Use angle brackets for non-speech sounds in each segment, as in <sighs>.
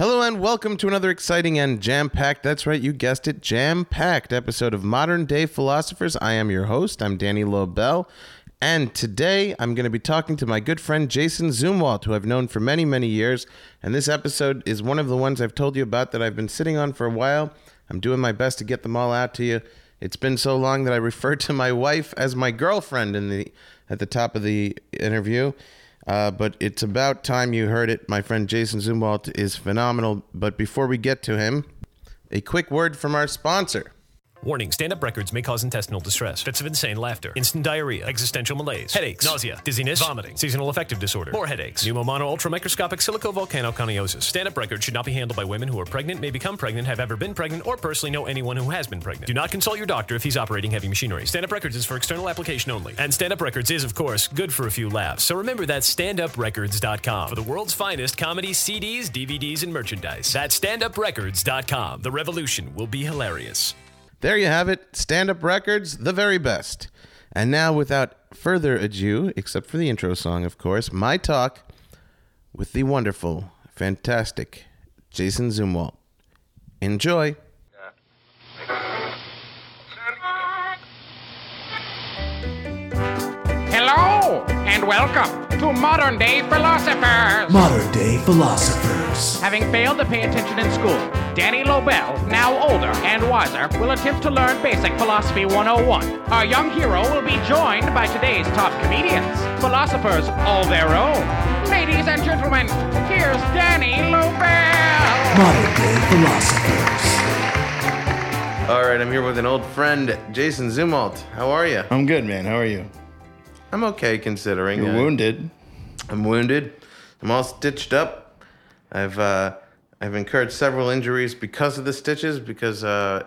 Hello and welcome to another exciting and jam-packed, that's right, you guessed it, jam-packed episode of Modern Day Philosophers. I am your host, I'm Danny Lobel, and today I'm going to be talking to my good friend Jason Zumwalt, who I've known for many, many years, and this episode is one of the ones I've told you about that I've been sitting on for a while. I'm doing my best to get them all out to you. It's been so long that I <laughs> referred to my wife as my girlfriend in the at the top of the interview. Uh, but it's about time you heard it. My friend Jason Zumwalt is phenomenal. But before we get to him, a quick word from our sponsor. Warning stand up records may cause intestinal distress, fits of insane laughter, instant diarrhea, existential malaise, headaches, nausea, dizziness, vomiting, seasonal affective disorder, more headaches, pneumono ultramicroscopic silicovolcanoconiosis. Stand up records should not be handled by women who are pregnant, may become pregnant, have ever been pregnant, or personally know anyone who has been pregnant. Do not consult your doctor if he's operating heavy machinery. Stand up records is for external application only. And stand up records is, of course, good for a few laughs. So remember that standuprecords.com for the world's finest comedy CDs, DVDs, and merchandise. That's standuprecords.com. The revolution will be hilarious. There you have it. Stand Up Records, the very best. And now, without further ado, except for the intro song, of course, my talk with the wonderful, fantastic Jason Zumwalt. Enjoy. Hello, and welcome to Modern Day Philosophers. Modern day philosophers. Having failed to pay attention in school, Danny Lobel, now older and wiser, will attempt to learn Basic Philosophy 101. Our young hero will be joined by today's top comedians, philosophers all their own. Ladies and gentlemen, here's Danny Lobel. Modern day philosophers. All right, I'm here with an old friend, Jason Zumwalt. How are you? I'm good, man. How are you? I'm okay considering. You're Uh, wounded. I'm wounded. I'm all stitched up. I've uh, I've incurred several injuries because of the stitches because uh,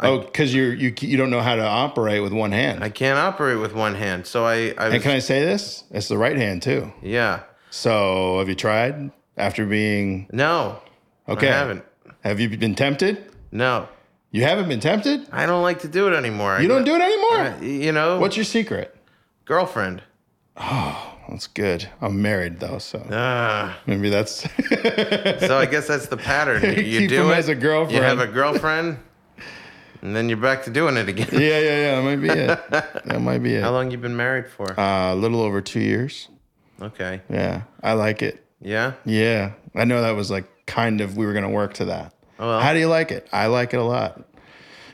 oh, because you're you you don't know how to operate with one hand. I can't operate with one hand. So I, I was, and can I say this? It's the right hand too. yeah. So have you tried after being No. okay? I haven't. Have you been tempted? No. You haven't been tempted. I don't like to do it anymore. You don't do it anymore. You know, What's your secret? Girlfriend? Oh, that's good. I'm married though, so Ah. maybe that's <laughs> so I guess that's the pattern. You, <laughs> you Keep do it as a girlfriend. You have a girlfriend, and then you're back to doing it again. yeah, yeah, yeah. That might be it. <laughs> That might be it. How long you been married for? Uh, a little over two years. okay. Yeah, I like it. Yeah. Yeah, I know that was like kind of we were gonna work to that. Oh, well. How do you like it? I like it a lot.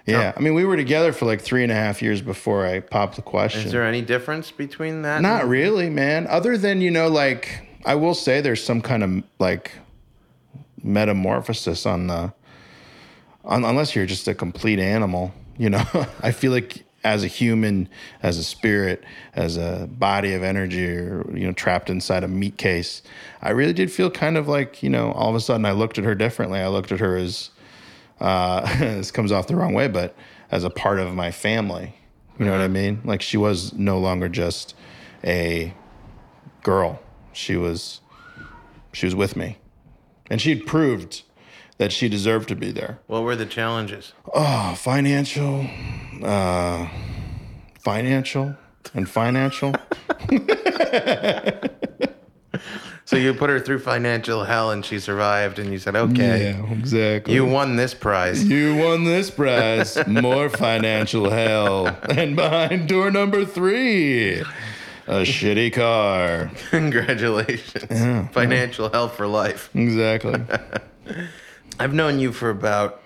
Yeah, I mean we were together for like three and a half years before I popped the question. Is there any difference between that? Not and- really, man. Other than you know, like I will say, there's some kind of like metamorphosis on the, on, unless you're just a complete animal. You know, <laughs> I feel like as a human, as a spirit, as a body of energy, or you know, trapped inside a meat case, I really did feel kind of like you know, all of a sudden I looked at her differently. I looked at her as, uh, <laughs> this comes off the wrong way, but as a part of my family. You know what I mean? Like she was no longer just a girl. She was she was with me. And she'd proved that she deserved to be there. What were the challenges? Oh, financial, uh financial and financial. <laughs> So you put her through financial hell, and she survived, and you said, "Okay, Yeah, exactly. you won this prize." You won this prize. More financial hell. <laughs> And behind door number three, a shitty car. Congratulations, Yeah, financial hell for life. Exactly. <laughs> I've known you for about,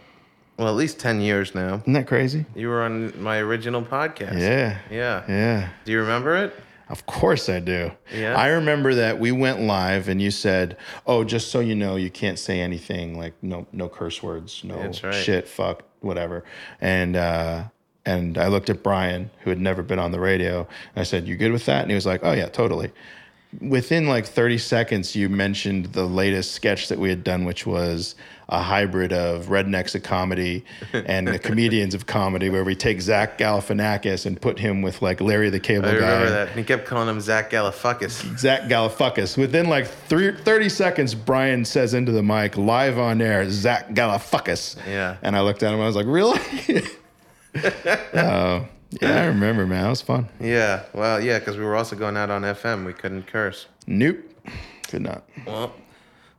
well, at least ten years now. Isn't that crazy? You were on my original podcast. Yeah. Yeah. Yeah. Do you remember it? Of course I do. Yeah? I remember that we went live and you said, "Oh, just so you know, you can't say anything like no no curse words, no right. shit, fuck, whatever." And uh and I looked at Brian, who had never been on the radio, and I said, "You good with that?" And he was like, "Oh yeah, totally." Within like 30 seconds, you mentioned the latest sketch that we had done, which was a hybrid of rednecks of comedy <laughs> and the comedians of comedy, where we take Zach Galifianakis and put him with like Larry the Cable I Guy. remember that. He kept calling him Zach Galifianakis. Zach Galifianakis. Within like three, 30 seconds, Brian says into the mic, live on air, Zach Galifianakis. Yeah. And I looked at him and I was like, really? Oh, <laughs> yeah, I <clears throat> remember, man. That was fun. Yeah. Well, yeah, because we were also going out on FM. We couldn't curse. Nope. Could not. Well,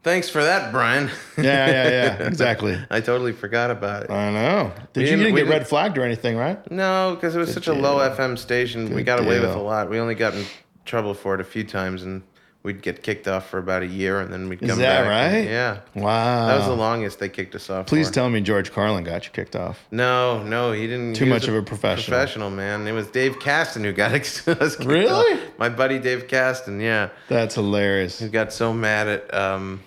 Thanks for that, Brian. Yeah, yeah, yeah. <laughs> Exactly. I totally forgot about it. I know. Did We you didn't- didn't get red flagged or anything, right? No, because it was such a low FM station. we Good got away with a lot. We only got in trouble for it a few times, and we'd get kicked off for about a year, and then we'd come back. Is that back. right? Yeah. Wow. That was the longest they kicked us off. Please for. tell me George Carlin got you kicked off. No, no, he didn't. Too he much of a professional. Professional man. It was Dave Caston who got <laughs> us kicked Really? off. My buddy Dave Caston. Yeah, That's hilarious. he got so mad at um,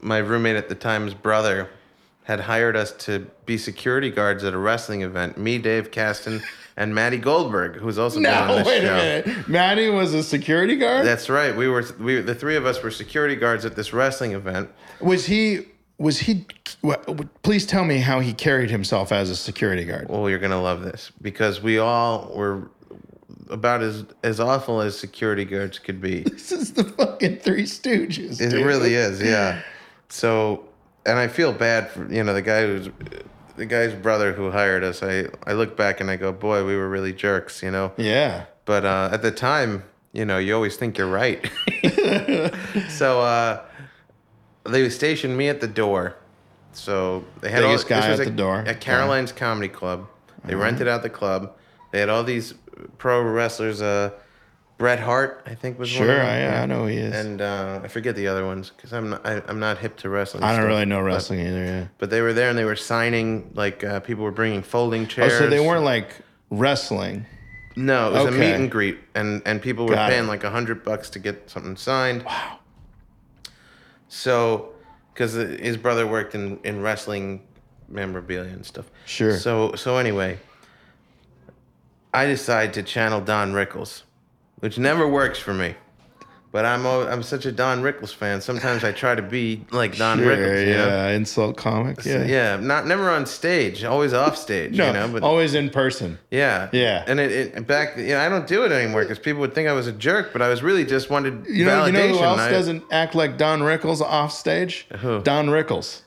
my roommate at the time's brother had hired us to be security guards at a wrestling event. Me, Dave Caston, and Maddie Goldberg, who's also been on No, this wait show. a minute. Maddie was a security guard? That's right. We were we the three of us were security guards at this wrestling event. was he was he please tell me how he carried himself as a security guard. Well, you're gonna love this because we all were about as as awful as security guards could be. <laughs> This is the fucking Three Stooges. It dude. really is, yeah. So, and I feel bad for you know the guy who's the guy's brother who hired us. I I look back and I go, boy, we were really jerks, you know. Yeah. But uh, at the time, you know, you always think you're right. <laughs> so uh, they stationed me at the door. So they had Biggest all, guy this was at the door. at Caroline's Comedy Club. They rented out the club. They had all these pro wrestlers. Uh, Bret Hart, I think, was one Sure, of them. I, I know he is. And uh, I forget the other ones because I'm not, I, I'm not hip to wrestling. I don't stuff, really know but- wrestling either. Yeah. But, they were there and they were signing like uh, people were bringing folding chairs. Oh, so they weren't like wrestling. No, it was a meet and greet, and and people were Got it. paying like a hundred bucks to get something signed. Wow. So, because his brother worked in in wrestling memorabilia and stuff. Sure. So so anyway, I decide to channel Don Rickles, which never works for me. But I'm al- I'm such a Don Rickles fan. Sometimes I try to be like Don Sure, Rickles. You know? yeah, insult comic. Yeah. Yeah, not never on stage, always off stage. No, you know, but always in person. yeah. Yeah. And it, it back, you know, I don't do it anymore because people would think I was a jerk, but I was really just wanted You know, you know who else I- doesn't act like Don Rickles off stage? Who? Don Rickles.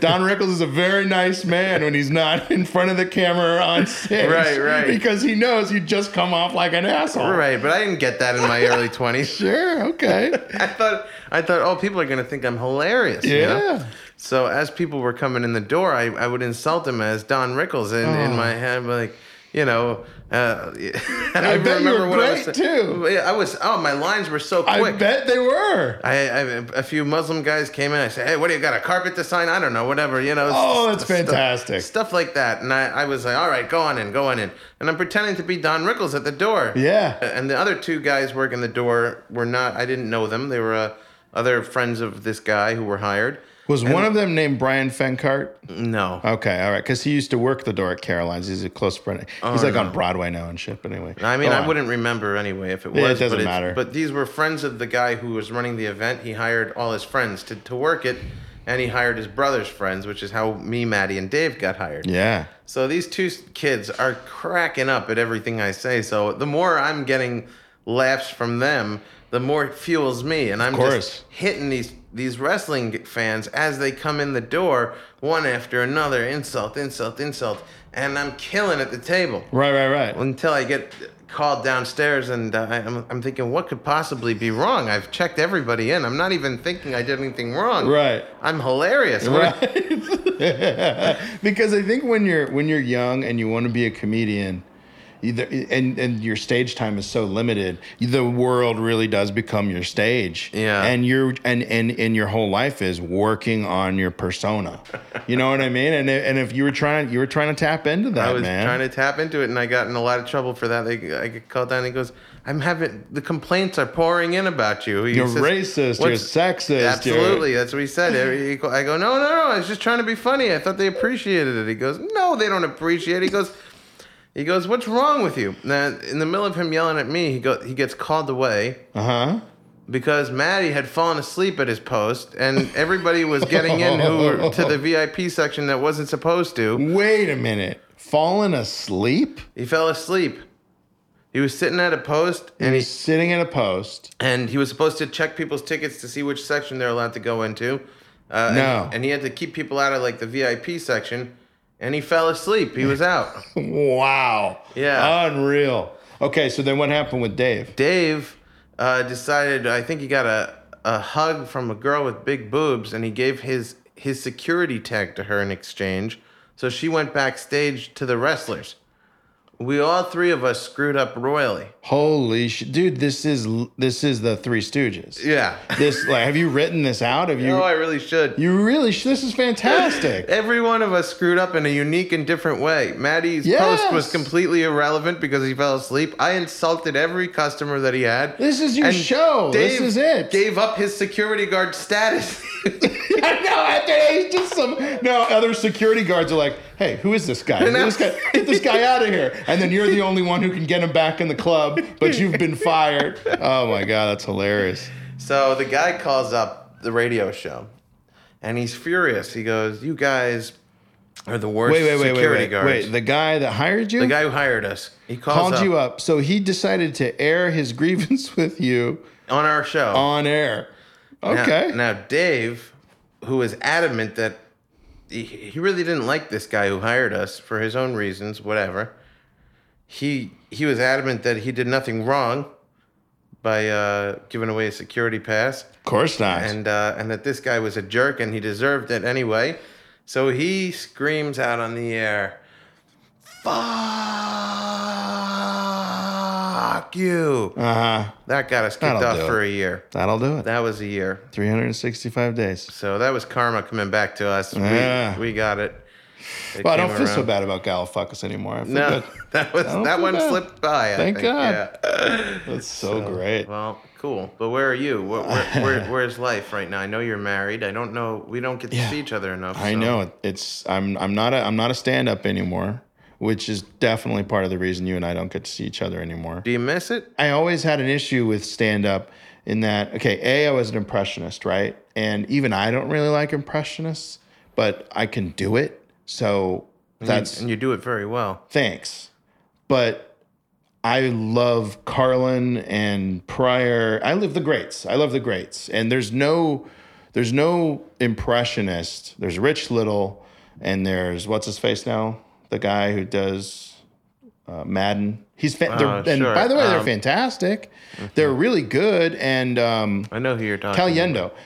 Don <laughs> Rickles is a very nice man when he's not in front of the camera or on stage. Right, right. Because he knows you just come off like an asshole. Right, but I didn't get that in my early <laughs> twenties. Sure. Okay. <laughs> I thought, I thought, oh, people are gonna think I'm hilarious. you know? Yeah. So as people were coming in the door, I, I would insult them as Don Rickles, in Oh. my head, like, you know, uh, <laughs> I I bet you remember were what I was great, too. I was. Oh, my lines were so quick. I bet they were. I, I a few Muslim guys came in. I said, "Hey, what do you got? A carpet to sign? I don't know, whatever, you know." Oh, that's stuff- fantastic. Stuff like that, and I, I was like, "All right, go on in, go on in," and I'm pretending to be Don Rickles at the door. Yeah. And the other two guys working the door were not. I didn't know them. They were uh, other friends of this guy who were hired. Was one of them named Brian Fencart? No. Okay, all right. Because he used to work the door at Caroline's. He's a close friend. He's oh, like on Broadway now and shit. But anyway. I mean, Go I on. wouldn't remember anyway if it was. Yeah, it doesn't but matter. But these were friends of the guy who was running the event. He hired all his friends to, to work it, and he hired his brother's friends, which is how me, Maddie, and Dave got hired. Yeah. So these two kids are cracking up at everything I say. So the more I'm getting laughs from them, the more it fuels me, and I'm just hitting these these wrestling fans as they come in the door, one after another, insult, insult, insult, and I'm killing at the table Right, right, right. until I get called downstairs, and uh, I'm, I'm thinking, what could possibly be wrong? I've checked everybody in. I'm not even thinking I did anything wrong. Right. I'm hilarious. Right. <laughs> because I think when you're when you're young and you want to be a comedian, either and and your stage time is so limited, the world really does become your stage. Yeah. And you're and and and your whole life is working on your persona. You know what I mean? And and if you were trying you were trying to tap into that, I was man. trying to tap into it, and I got in a lot of trouble for that. They, I get called down. And he goes, "I'm having the complaints are pouring in about you. He You're says, racist, you're sexist, you're- Absolutely, that's what he said. I go, no, no, no. I was just trying to be funny. I thought they appreciated it. He goes, no, they don't appreciate. it. He goes. He goes, "What's wrong with you?" Now, in the middle of him yelling at me, he go, he gets called away Uh huh. because Maddie had fallen asleep at his post, and everybody was getting in who were <laughs> to the VIP section that wasn't supposed to. Wait a minute. Falling asleep? He fell asleep. He was sitting at a post, And and he he's sitting at a post. and he was supposed to check people's tickets to see which section they're allowed to go into. Uh, and- No. and, he had to keep people out of like the VIP section, and he fell asleep. He was out. <laughs> Wow. Yeah. Unreal. Okay, so then what happened with Dave? Dave uh, decided. I think he got a a hug from a girl with big boobs, and he gave his his security tag to her in exchange. So she went backstage to the wrestlers. We all three of us screwed up royally. Holy shit, dude! This is this is the Three Stooges. Yeah. This like, have you written this out? Have you? No, I really should. you really? sh- This is fantastic. <laughs> Every one of us screwed up in a unique and different way. Maddie's Yes. post was completely irrelevant because he fell asleep. I insulted every customer that he had. This is your show. This is it. Gave up his security guard status. <laughs> <laughs> I know. After he's just some no other security guards are like, "Hey, who is this guy? Who is this guy? Get this guy out of here!" And then you're the only one who can get him back in the club, but you've been fired. Oh my god, that's hilarious. so the guy calls up the radio show, and he's furious. He goes, "You guys are the worst Wait, wait, wait, wait, security wait. guards." Wait, the guy that hired you, the guy who hired us, he calls called up, you up, so he decided to air his grievance <laughs> with you on our show. on air. Now- Okay. Now, Dave, who was adamant that he, he really didn't like this guy who hired us for his own reasons, whatever. He he was adamant that he did nothing wrong by uh, giving away a security pass, of course not. and uh, and that this guy was a jerk and he deserved it anyway. So he screams out on the air, "Fuck you!" uh huh. That got us kicked That'll off for a year. That'll do it. That was a year. 365 days. So that was karma coming back to us. Yeah. We, we got it. It Well, I don't came feel so bad about Galafuckus anymore. I No, good. <laughs> that was that one bad. slipped by. I Thank think. God. Yeah. That's so, great. Well, cool. But where are you? Where, where, where, <laughs> where's life right now? I know you're married. I don't know. We don't get to Yeah. see each other enough. I so- know it's I'm I'm not a I'm not a stand up anymore, which is definitely part of the reason you and I don't get to see each other anymore. Do you miss it? I always had an issue with stand up in that okay, A, I was an impressionist, right? And even I don't really like impressionists, but I can do it. So that's and you do it very well. thanks. But I love Carlin and Pryor. I love the greats. I love the greats. And there's no there's no impressionist. There's Rich Little and there's what's his face now? The guy who does uh, Madden. He's fa- they're, Oh, and sure. by the way, they're Um, fantastic. They're really good and um I know who you're talking. Caliendo. about.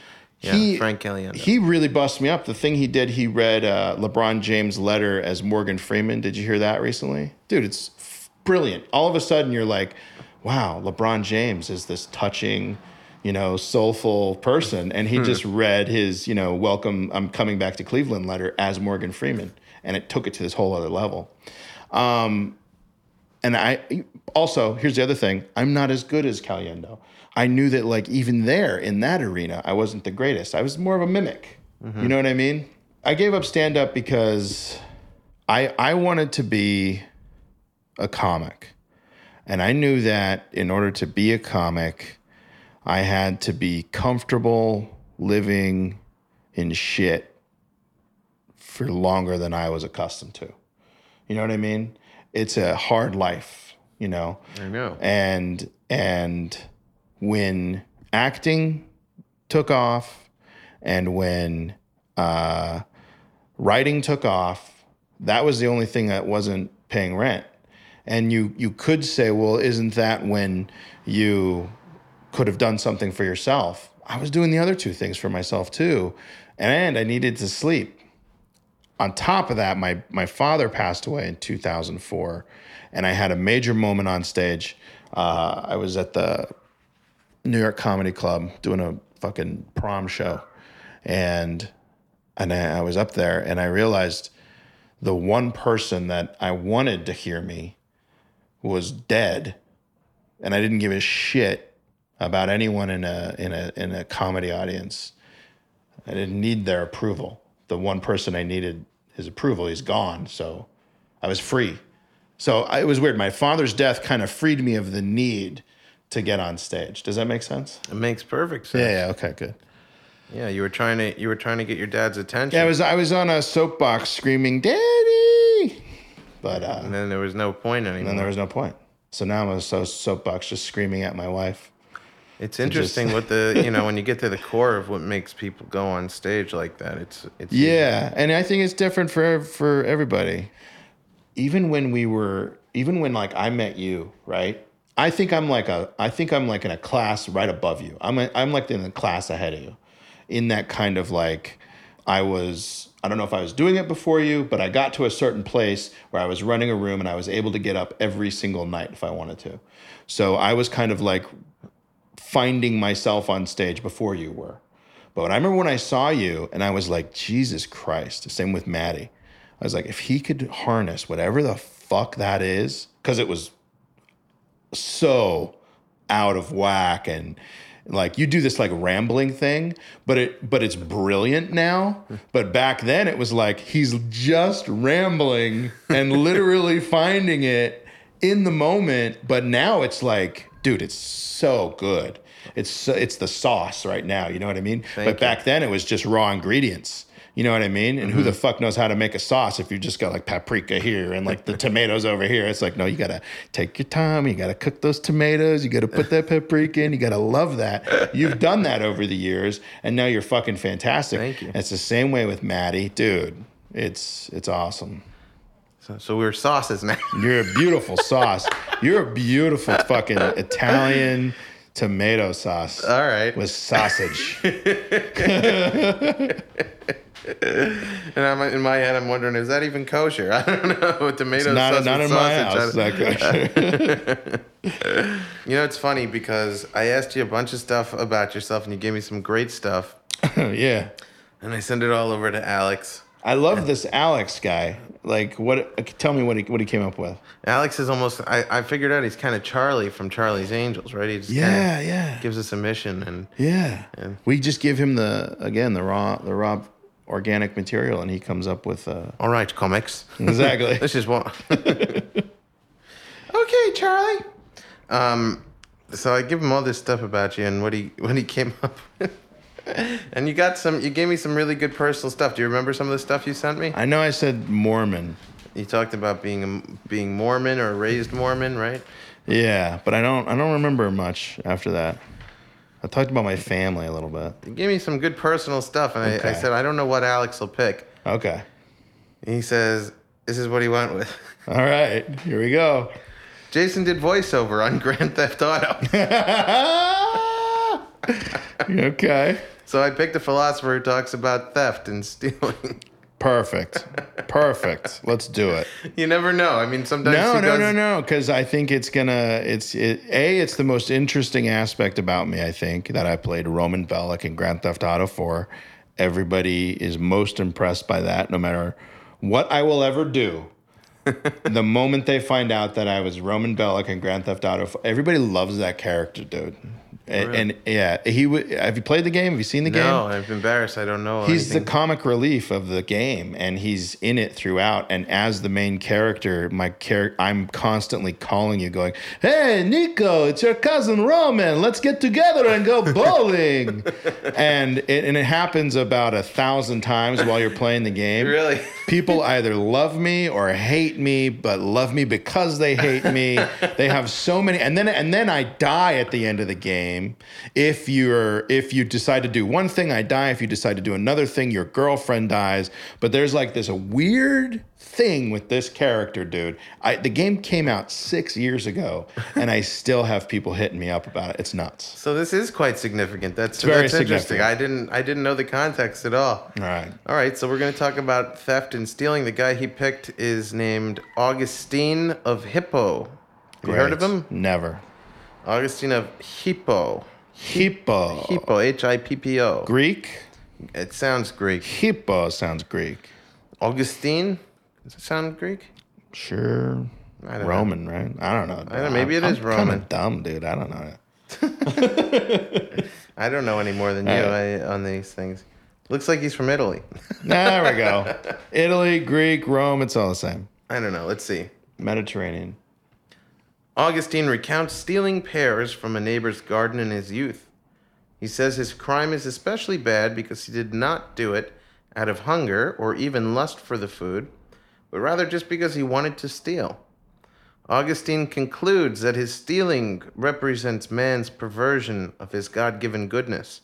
Yeah, Frank Caliendo. He really bust me up. The thing he did, he read uh, LeBron James' letter as Morgan Freeman. Did you hear that recently? Dude, it's f- brilliant. All of a sudden, you're like, wow, LeBron James is this touching, you know, soulful person. And he just read his, you know, welcome, I'm coming back to Cleveland letter as Morgan Freeman. And it took it to this whole other level. Um, and I also here's the other thing: I'm not as good as Caliendo. I knew that like even there in that arena, I wasn't the greatest. I was more of a mimic. You mm-hmm. know what I mean? I gave up stand up because I I wanted to be a comic. And I knew that in order to be a comic, I had to be comfortable living in shit for longer than I was accustomed to. You know what I mean? It's a hard life, you know. I know. And and when acting took off and when uh, writing took off, that was the only thing that wasn't paying rent. And you you could say, well, isn't that when you could have done something for yourself? I was doing the other two things for myself too, and I needed to sleep on top of that, my my father passed away in 2004, and I had a major moment on stage. Uh, I was at the New York Comedy Club doing a fucking prom show, and and I, I was up there, and I realized the one person that I wanted to hear me was dead, and I didn't give a shit about anyone in a in a in a comedy audience. I didn't need their approval. The one person I needed his approval, he's gone. So I was free. So I, it was weird. My father's death kind of freed me of the need to get on stage. Does that make sense? It makes perfect sense. Yeah, yeah, okay, good. Yeah, you were trying to you were trying to get your dad's attention. Yeah, I was I was on a soapbox screaming, Daddy. But uh, and then there was no point anymore. then there was no point. So now I'm on a so- soapbox just screaming at my wife. It's interesting what the you know when you get to the core of what makes people go on stage like that. It's it's Yeah, and I think it's different for for everybody. Even when we were, even when like I met you, right? I think I'm like a I think I'm like in a class right above you. I'm a, I'm like in a class ahead of you. In that kind of like I was I don't know if I was doing it before you, but I got to a certain place where I was running a room and I was able to get up every single night if I wanted to. So I was kind of like finding myself on stage before you were. But I remember when I saw you and I was like, Jesus Christ. Same with Maddie. I was like, if he could harness whatever the fuck that is, because it was so out of whack and like you do this like rambling thing but it but it's brilliant now. Hmm. But back then it was like he's just rambling and <laughs> literally finding it in the moment but now it's like dude it's so good. It's it's the sauce right now you know what i mean? But back then it was just raw ingredients you know what I mean? And who the mm-hmm. fuck knows how to make a sauce if you just got like paprika here and like the <laughs> tomatoes over here? It's like, no, you gotta take your time. You gotta cook those tomatoes. You gotta put that paprika in. You gotta love that. You've done that over the years, and now you're fucking fantastic. Thank you. It's the same way with Maddie, dude. It's it's awesome. So, so we're sauces now. <laughs> You're a beautiful sauce. You're a beautiful fucking Italian tomato sauce. All right. With sausage. <laughs> And I'm in my head, I'm wondering, is that even kosher? <laughs> I don't know. Tomato not sauce not in my sausage. I house. kosher. <laughs> You know, it's funny because I asked you a bunch of stuff about yourself, and you gave me some great stuff, <laughs> yeah. and I sent it all over to Alex. I love this Alex guy. Like, what? Tell me what he what he came up with. Alex is almost. I, I figured out he's kind of Charlie from Charlie's Angels, right? He just Yeah, yeah, gives us a mission, and yeah. We just give him the again the raw the raw organic material, and he comes up with uh, all right, comics. exactly. <laughs> This is what. <laughs> okay, Charlie. Um, so I give him all this stuff about you and what he <laughs> what he came up with. And you got some. You gave me some really good personal stuff. Do you remember some of the stuff you sent me? I know I said Mormon. You talked about being a, being Mormon or raised Mormon, right? Yeah, but I don't I don't remember much after that. I talked about my family a little bit. You gave me some good personal stuff, and I, I said I don't know what Alex will pick. Okay. He says this is what he went with. <laughs> All right. Here we go. Jason did voiceover on Grand Theft Auto, <laughs> okay. so I picked a philosopher who talks about theft and stealing. Perfect. Perfect. Let's do it. You never know. I mean, sometimes No, no, does, no, no. Because I think it's gonna. It's it, a. It's the most interesting aspect about me. I think that I played Roman Bellic in Grand Theft Auto 4. Everybody is most impressed by that. No matter what I will ever do, <laughs> the moment they find out that I was Roman Bellic in Grand Theft Auto, 4, everybody loves that character, dude. And, and yeah, he. w- Have you played the game? Have you seen the game? No, I'm embarrassed. I don't know. He's the comic relief of the game, and he's in it throughout. And as the main character, my char- I'm constantly calling you, going, "Hey, Niko, it's your cousin Roman. Let's get together and go <laughs> bowling." and it, and it happens about a thousand times while you're playing the game. Really? People either love me or hate me, but love me because they hate me. they have so many, and then and then I die at the end of the game. If you're if you decide to do one thing, I die. If you decide to do another thing, your girlfriend dies. But there's like this weird thing with this character, dude. I the game came out six years ago, and I still have people hitting me up about it. It's nuts. So this is quite significant. That's very that's interesting. I didn't I didn't know the context at all. All right. All right, so we're going to talk about theft and stealing. The guy he picked is named Augustine of Hippo. Have you heard of him? Never. Augustine of Hippo. Hippo. Hippo, H I P P O. Greek. It sounds Greek. Hippo sounds Greek. Augustine? Does it sound Greek? Sure. I don't know. Roman, right? I don't know. I don't maybe it I'm, is I'm Roman. Kind of dumb, dude. I don't know. <laughs> I don't know any more than you I, on these things. Looks like he's from Italy. <laughs> There we go. Italy, Greek, Rome. It's all the same. I don't know. Let's see. Mediterranean. Augustine recounts stealing pears from a neighbor's garden in his youth. He says his crime is especially bad because he did not do it out of hunger or even lust for the food, but rather just because he wanted to steal. Augustine concludes that his stealing represents man's perversion of his God given goodness.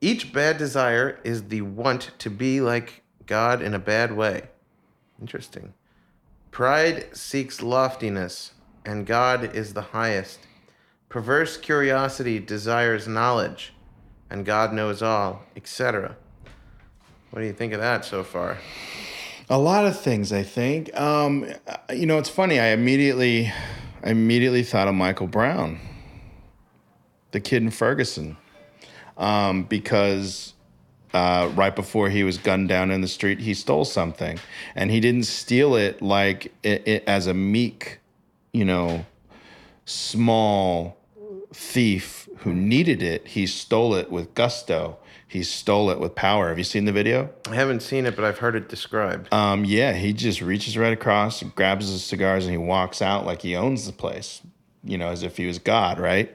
Each bad desire is the want to be like God in a bad way. Interesting. Pride seeks loftiness, and God is the highest. Perverse curiosity desires knowledge, and God knows all, etc. What do you think of that so far? A lot of things, I think. Um, you know, it's funny. I immediately, I immediately thought of Michael Brown, the kid in Ferguson, um, because uh, right before he was gunned down in the street, he stole something, and he didn't steal it like it, it, as a meek, you know, small thief who needed it. He stole it with gusto. He stole it with power. Have you seen the video? I haven't seen it, but I've heard it described. Um, yeah, he just reaches right across, grabs his cigars, and he walks out like he owns the place, you know, as if he was God, right?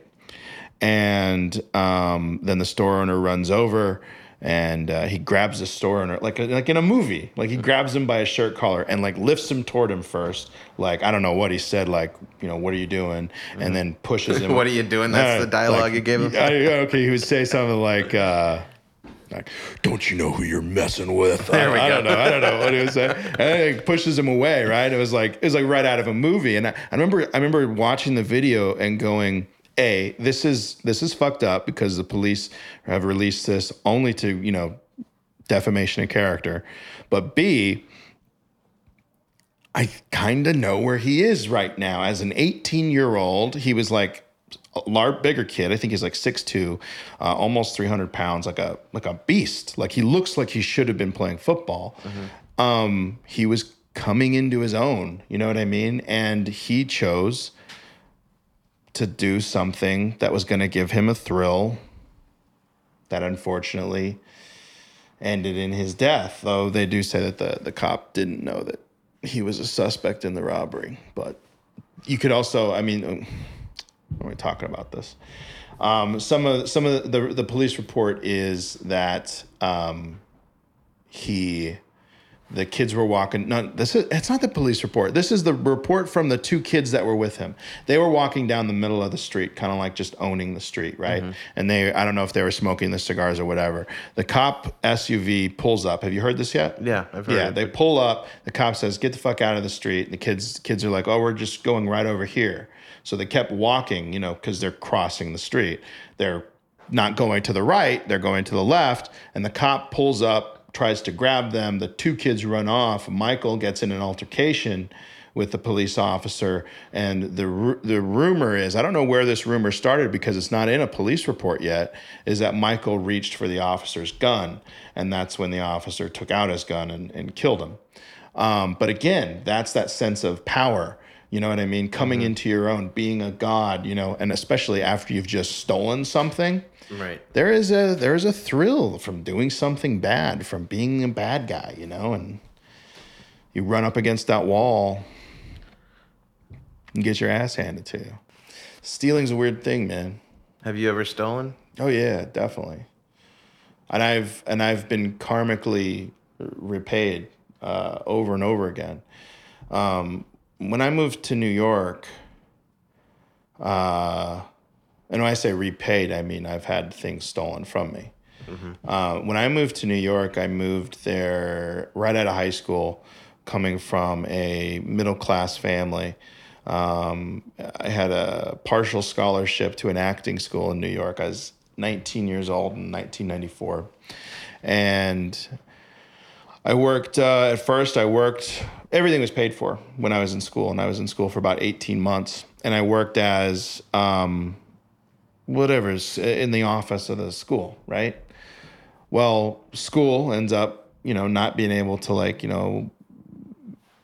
And um, then the store owner runs over and uh, he grabs the store owner like like in a movie like he grabs him by his shirt collar and like lifts him toward him first like i don't know what he said like you know what are you doing and then pushes <laughs> him what are you doing? That's Uh, the dialogue like, you gave him. I- okay he would say something like uh like, don't you know who you're messing with? There I, we I go. don't know. I don't know what he was saying. And he pushes him away, right? It was like it was like right out of a movie. And I, I remember I remember watching the video and going, A, this is this is fucked up because the police have released this only to, you know, defamation of character. But B, I kind of know where he is right now. As an 18 year old, he was like large, bigger kid. I think he's like 6'2", uh, almost 300 pounds, like a like a beast. Like he looks like he should have been playing football. Um, he was coming into his own. You know what I mean? And he chose to do something that was going to give him a thrill. That unfortunately ended in his death. Though they do say that the the cop didn't know that he was a suspect in the robbery. But you could also, I mean, when we're talking about this, um, some of some of the the police report is that um, he. The kids were walking. Not this is. It's not the police report. This is the report from the two kids that were with him. They were walking down the middle of the street, kind of like just owning the street, right? And they, I don't know if they were smoking the cigars or whatever. The cop SUV pulls up. Have you heard this yet? Yeah, I've heard Yeah, it. they pull up. The cop says, "Get the fuck out of the street." And the kids kids are like, "Oh, we're just going right over here." So they kept walking, you know, because they're crossing the street. They're not going to the right; they're going to the left. And the cop pulls up, tries to grab them. The two kids run off. Michael gets in an altercation with the police officer, and the the rumor is I don't know where this rumor started because it's not in a police report yet. Is that Michael reached for the officer's gun, and that's when the officer took out his gun and, and killed him. Um, but again, that's that sense of power. You know what I mean? Coming into your own, being a god. You know, and especially after you've just stolen something Right. there is a there is a thrill from doing something bad, from being a bad guy, you know, and you run up against that wall and get your ass handed to you. Stealing's a weird thing, man. Have you ever stolen? Oh yeah, definitely. And I've and I've been karmically repaid uh, over and over again. Um, when I moved to New York, uh, and when I say repaid, I mean I've had things stolen from me. Uh, when I moved to New York, I moved there right out of high school, coming from a middle class family. Um, I had a partial scholarship to an acting school in New York. I was 19 years old in 1994. And I worked, uh, at first, I worked, everything was paid for when I was in school. And I was in school for about 18 months. And I worked as, um, whatever's in the office of the school, right? Well, school ends up, you know, not being able to like, you know,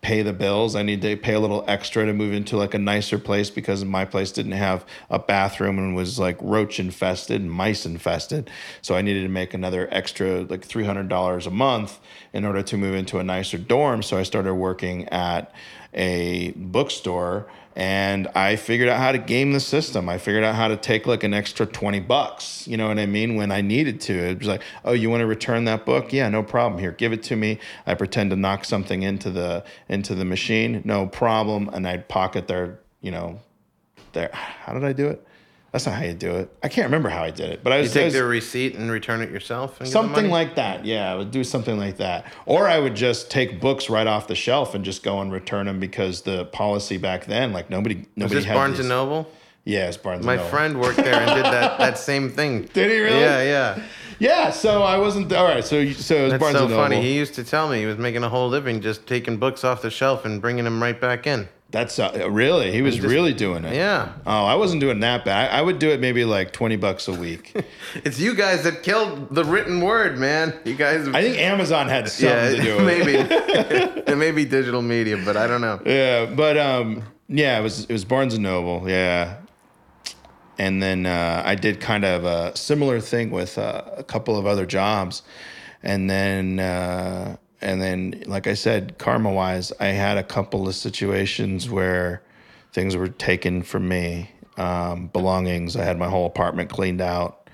pay the bills. I need to pay a little extra to move into like a nicer place because my place didn't have a bathroom and was like roach infested and mice infested. So I needed to make another extra like $300 a month in order to move into a nicer dorm. So I started working at a bookstore and I figured out how to game the system. I figured out how to take like an extra 20 bucks, you know what I mean, when I needed to. It was like, "Oh, you want to return that book? Yeah, no problem. Here, give it to me." I pretend to knock something into the into the machine. No problem, and I'd pocket their, you know, their how did I do it? That's not how you do it. I can't remember how I did it, but I You was, I take was- their receipt and return it yourself? And something like that. Yeah, I would do something like that. Or I would just take books right off the shelf and just go and return them because the policy back then, like nobody, Was nobody this had Barnes and Noble? Yeah, it's Barnes. My friend worked there and did that that same thing. <laughs> Did he really? Yeah, yeah. Yeah. So I wasn't. All right. So so it was That's Barnes so and Noble. funny. He used to tell me he was making a whole living just taking books off the shelf and bringing them right back in. That's uh, really. He was just- really doing it. Yeah. Oh, I wasn't doing that bad. I, I would do it maybe like twenty bucks a week. <laughs> It's you guys that killed the written word, man. You guys. I think Amazon had something yeah, to do with it. maybe <laughs> <laughs> it may be digital media, but I don't know. Yeah, but um, yeah, it was it was Barnes and Noble. Yeah, and then uh, I did kind of a similar thing with uh, a couple of other jobs, and then uh, and then like I said, karma wise, I had a couple of situations where things were taken from me, um, belongings. I had my whole apartment cleaned out.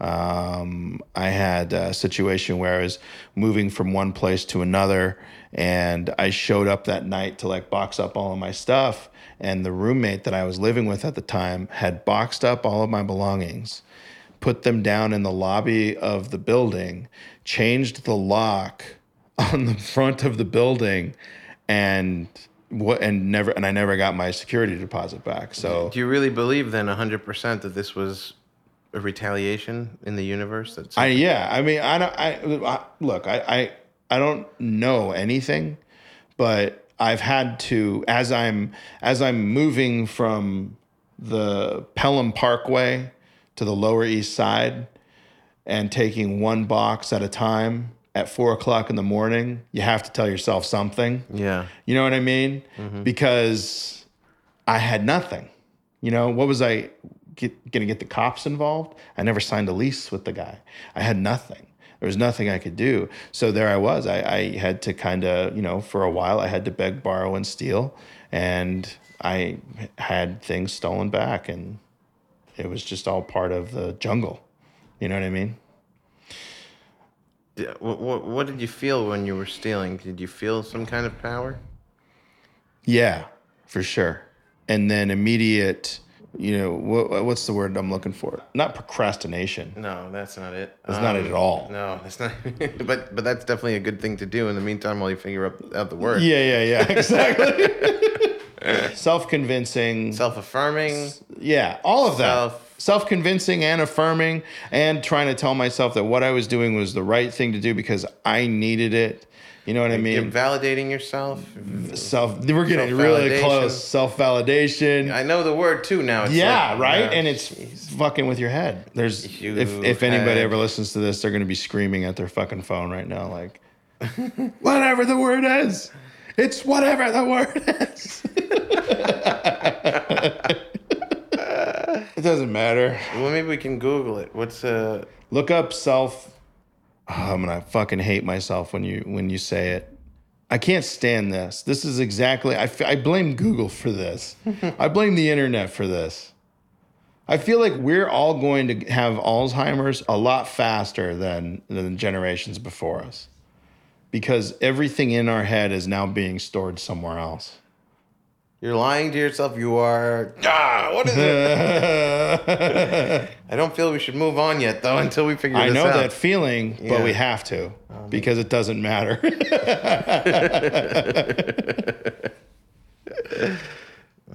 Um, I had a situation where I was moving from one place to another, and I showed up that night to like box up all of my stuff. And the roommate that I was living with at the time had boxed up all of my belongings, put them down in the lobby of the building, changed the lock on the front of the building, and what and never and I never got my security deposit back. So Do you really believe then 100% that this was a retaliation in the universe? That's I yeah, I mean, I don't. I, I look, I, I I don't know anything, but I've had to as I'm as I'm moving from the Pelham Parkway to the Lower East Side, and taking one box at a time at four o'clock in the morning. You have to tell yourself something. yeah. You know what I mean? Mm-hmm. Because I had nothing. You know, what was I get, gonna get the cops involved? I never signed a lease with the guy. I had nothing. There was nothing I could do. So there I was. I, I had to kind of, you know, for a while, I had to beg, borrow, and steal. And I had things stolen back. And it was just all part of the jungle. You know what I mean? What, what, what did you feel when you were stealing? Did you feel some kind of power? Yeah, for sure. And then immediate, you know, what, what's the word I'm looking for? Not procrastination. No, that's not it. That's not it at all. Um, no, that's not. <laughs> but but that's definitely a good thing to do in the meantime while you figure out, out the word. Yeah, yeah, yeah, <laughs> exactly. <laughs> Self convincing. Self affirming. Yeah, all of that. Self- Self convincing and affirming, and trying to tell myself that what I was doing was the right thing to do because I needed it. You know what I mean? validating yourself. Self. We're getting really close. Self validation. I know the word too now. It's Yeah, like, right. and it's jeez. fucking with your head. There's You if if anybody ever listens to this, they're gonna be screaming at their fucking phone right now, like <laughs> whatever the word is. It's whatever the word is. <laughs> it doesn't matter. Well, maybe we can Google it. What's uh? Look up self. Oh, I'm gonna fucking hate myself when you when you say it. I can't stand this. This is exactly. I, I blame Google for this. <laughs> I blame the internet for this. I feel like we're all going to have Alzheimer's a lot faster than than generations before us, because everything in our head is now being stored somewhere else. You're lying to yourself. You are. Ah, what is it? <laughs> I don't feel we should move on yet, though, until we figure out. I know out. that feeling, but we have to because it doesn't matter. <laughs>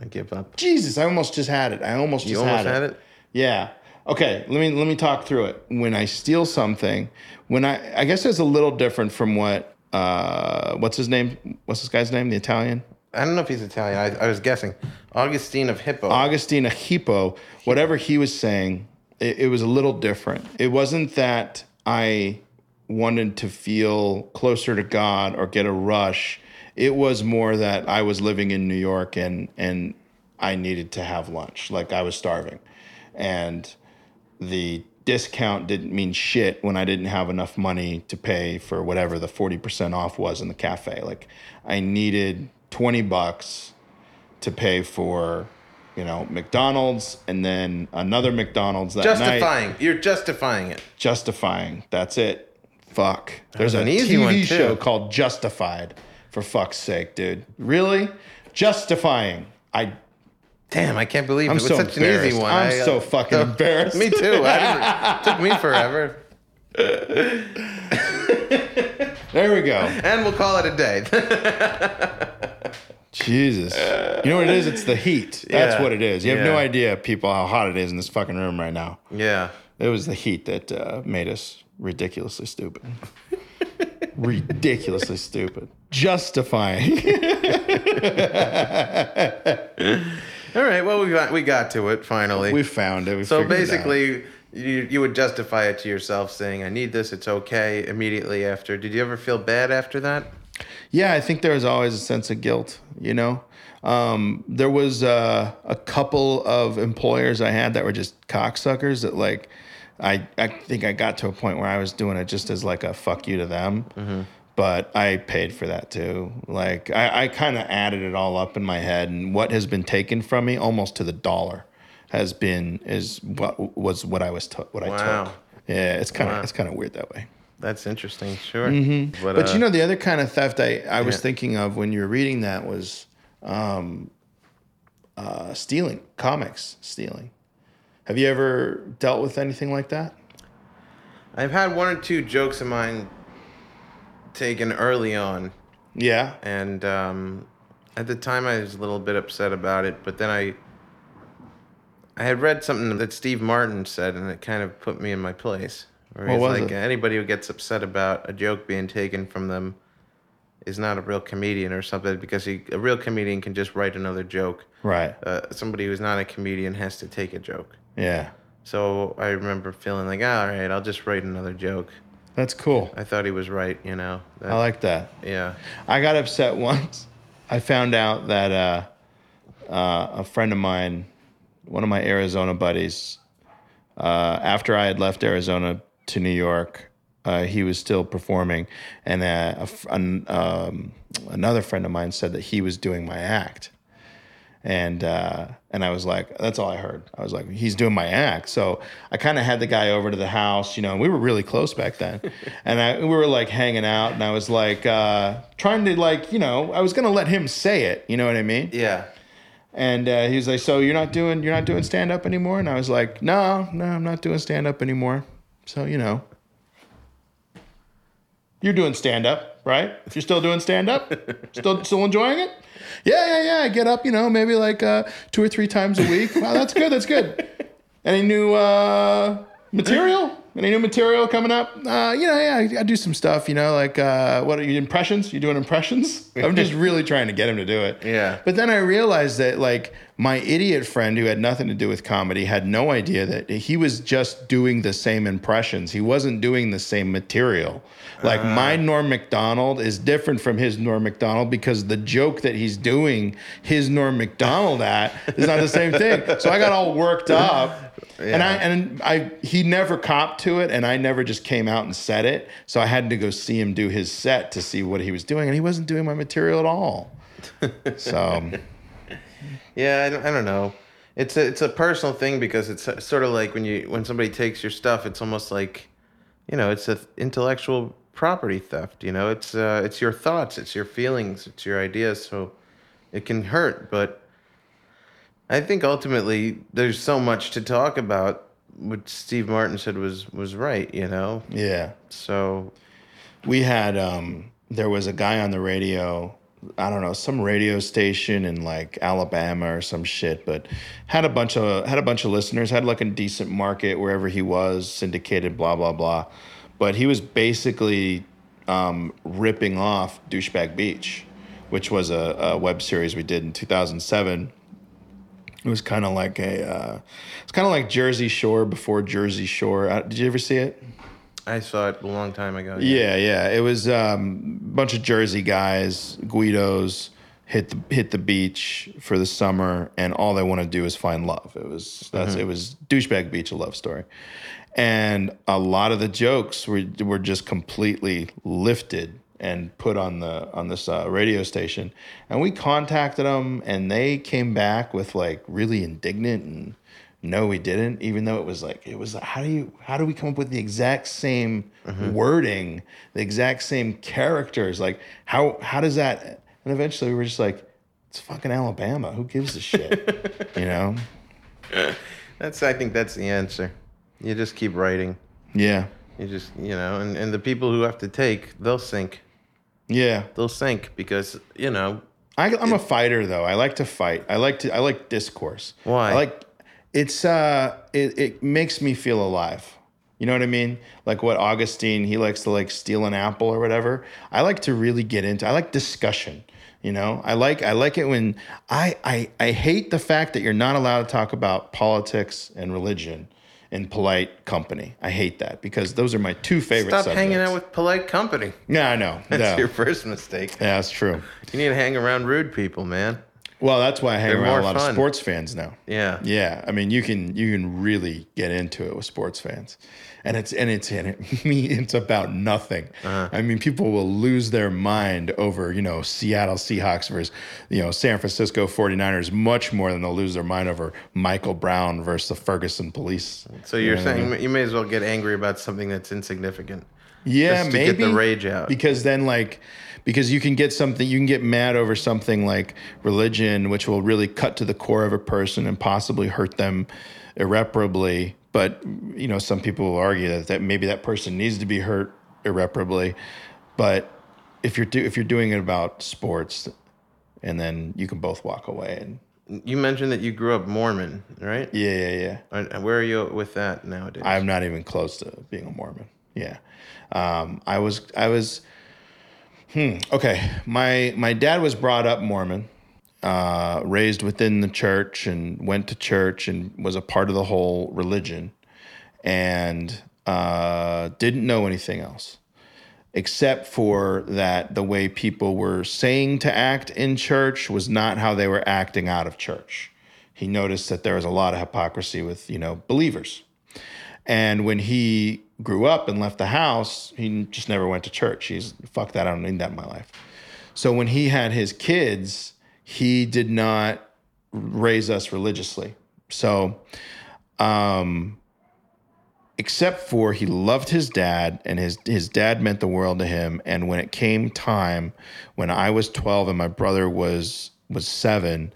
I give up. Jesus, I almost just had it. I almost You just almost had, had it. it. Yeah. Okay, let me let me talk through it. When I steal something, when I I guess it's a little different from what uh what's his name? What's this guy's name? The Italian? I don't know if he's Italian. I, I was guessing. Augustine of Hippo. Augustina Hippo, whatever he was saying, it, it was a little different. It wasn't that I wanted to feel closer to God or get a rush. It was more that I was living in New York and and I needed to have lunch, like I was starving, and the discount didn't mean shit when I didn't have enough money to pay for whatever the 40% off was in the cafe. Like I needed 20 bucks to pay for, you know, McDonald's and then another McDonald's that night. justifying. You're justifying it. Justifying. That's it. Fuck. There's an easy TV one, too. show called Justified. For fuck's sake, dude. Really? Justifying. I Damn, I can't believe I'm it was so such an easy one. I'm I, uh, so fucking <laughs> embarrassed. Me too. I didn't, it <laughs> took me forever. <laughs> there we go. And we'll call it a day. <laughs> Jesus. You know what it is? It's the heat. That's Yeah. what it is. You have no idea, people, how hot it is in this fucking room right now. Yeah. It was the heat that uh, made us ridiculously stupid. <laughs> ridiculously stupid. Justifying. <laughs> All right. Well, we got we got to it finally. we found it. We so figured it basically, you you would justify it to yourself, saying, "I need this. It's okay." Immediately after, did you ever feel bad after that? Yeah, I think there was always a sense of guilt, you know? Um, there was uh, a couple of employers I had that were just cocksuckers that, like, I, I think I got to a point where I was doing it just as, like, a fuck you to them. But I paid for that too. Like, I, I kind of added it all up in my head, and what has been taken from me almost to the dollar has been, is what was what I was, took what I Wow. took. Yeah, it's kind of Wow. it's kind of weird that way. That's interesting. Sure. But, But, uh, you know, the other kind of theft I, I was Yeah. thinking of when you were reading that was um, uh, stealing, comics stealing. Have you ever dealt with anything like that? I've had one or two jokes of mine taken early on, Yeah. and um, at the time I was a little bit upset about it. But then I, I had read something that Steve Martin said, and it kind of put me in my place. Where What was like, it? anybody who gets upset about a joke being taken from them is not a real comedian or something, because he, a real comedian can just write another joke. Right. Uh, somebody who's not a comedian has to take a joke. Yeah. So I remember feeling like, all right, I'll just write another joke. That's cool. I thought he was right, you know. That- I like that. Yeah. I got upset <laughs> once. I found out that uh, uh, a friend of mine, one of my Arizona buddies, uh, after I had left Arizona to New York, uh, he was still performing, and uh, a an, um, another friend of mine said that he was doing my act, and uh, and I was like, that's all I heard. I was like, he's doing my act. So I kind of had the guy over to the house, you know, and we were really close back then, <laughs> and I, we were like hanging out, and I was like uh, trying to like, you know, I was gonna let him say it, you know what I mean? Yeah. And uh, he was like, "So you're not doing you're not doing stand up anymore?" And I was like, "No, no, I'm not doing stand up anymore." So you know, you're doing stand up, right? If you're still doing stand up, <laughs> still still enjoying it. Yeah, yeah, yeah. I get up, you know, maybe like uh, two or three times a week. Wow, that's good. That's good. Any new uh, material? Any new material coming up? Uh, you know, yeah, I, I do some stuff. You know, like uh, what are you impressions? You doing impressions? <laughs> I'm just really trying to get him to do it. Yeah. But then I realized that like my idiot friend who had nothing to do with comedy had no idea that he was just doing the same impressions. He wasn't doing the same material. Like ah. my Norm Macdonald is different from his Norm Macdonald because the joke that he's doing his Norm Macdonald at is not the same thing. So I got all worked up. And I and I he never copped to it and I never just came out and said it. So I had to go see him do his set to see what he was doing and he wasn't doing my material at all. <laughs> So Yeah, I don't, I don't know. It's a it's a personal thing because it's sort of like when you when somebody takes your stuff, it's almost like, you know, it's a intellectual property theft. You know, it's uh, it's your thoughts, it's your feelings, it's your ideas. So it can hurt, but I think ultimately there's so much to talk about. What Steve Martin said was was right. You know, yeah. so we had um there was a guy on the radio i don't know some radio station in like alabama or some shit but had a bunch of had a bunch of listeners had like a decent market wherever he was syndicated blah blah blah. But he was basically um, ripping off douchebag beach which was a, a web series we did in 2007 it was kind of like a uh, it's kind of like jersey shore before jersey shore. Uh, did you ever see it I saw it a long time ago. yeah, yeah. It was um, a bunch of Jersey guys, Guidos, hit the hit the beach for the summer, and all they want to do is find love. It was that's it was douchebag beach, a love story, and a lot of the jokes were were just completely lifted and put on the on this uh, radio station, and we contacted them, and they came back with like really indignant and no we didn't even though it was like it was like, how do you how do we come up with the exact same mm-hmm. wording the exact same characters like how how does that and eventually we were just like it's fucking alabama who gives a shit you <laughs> know That's I think that's the answer. You just keep writing. yeah You just you know, and, and the people who have to take, they'll sink. yeah They'll sink because, you know, I, I'm a fighter though. I like to fight. I like to. I like discourse. Why? I like. It's uh. It it makes me feel alive. You know what I mean? Like what Augustine, he likes to like steal an apple or whatever. I like to really get into. I like discussion. You know, I like I like it when I I I hate the fact that you're not allowed to talk about politics and religion in polite company. I hate that because those are my two favorite. Stop subjects. hanging out with polite company. Yeah, I know. <laughs> That's No. your first mistake. Yeah, that's true. You need to hang around rude people, man. Well, that's why I hang They're around a lot fun. of sports fans now. Yeah. Yeah, I mean, you can you can really get into it with sports fans, and it's and it's and it, <laughs> me. It's about nothing. Uh-huh. I mean, people will lose their mind over you know Seattle Seahawks versus you know San Francisco 49ers much more than they'll lose their mind over Michael Brown versus the Ferguson Police. So you're saying you may as well get angry about something that's insignificant. Yeah, maybe get the rage out. because then like because you can get something you can get mad over something like religion which will really cut to the core of a person and possibly hurt them irreparably but you know some people will argue that, that maybe that person needs to be hurt irreparably but if you're do, if you're doing it about sports and then you can both walk away and You mentioned that you grew up Mormon, right? yeah yeah yeah Uh, Where are you with that nowadays? I'm not even close to being a Mormon. Yeah, um, I was. I was. Hmm. Okay. My my dad was brought up Mormon, uh, raised within the church, and went to church and was a part of the whole religion, and uh, didn't know anything else except for that the way people were saying to act in church was not how they were acting out of church. He noticed that there was a lot of hypocrisy with, you know, believers. And when he grew up and left the house, he just never went to church. He's fuck that, I don't need that in my life. So when he had his kids, he did not raise us religiously. So um except for he loved his dad and his his dad meant the world to him and when it came time when I was 12 and my brother was was 7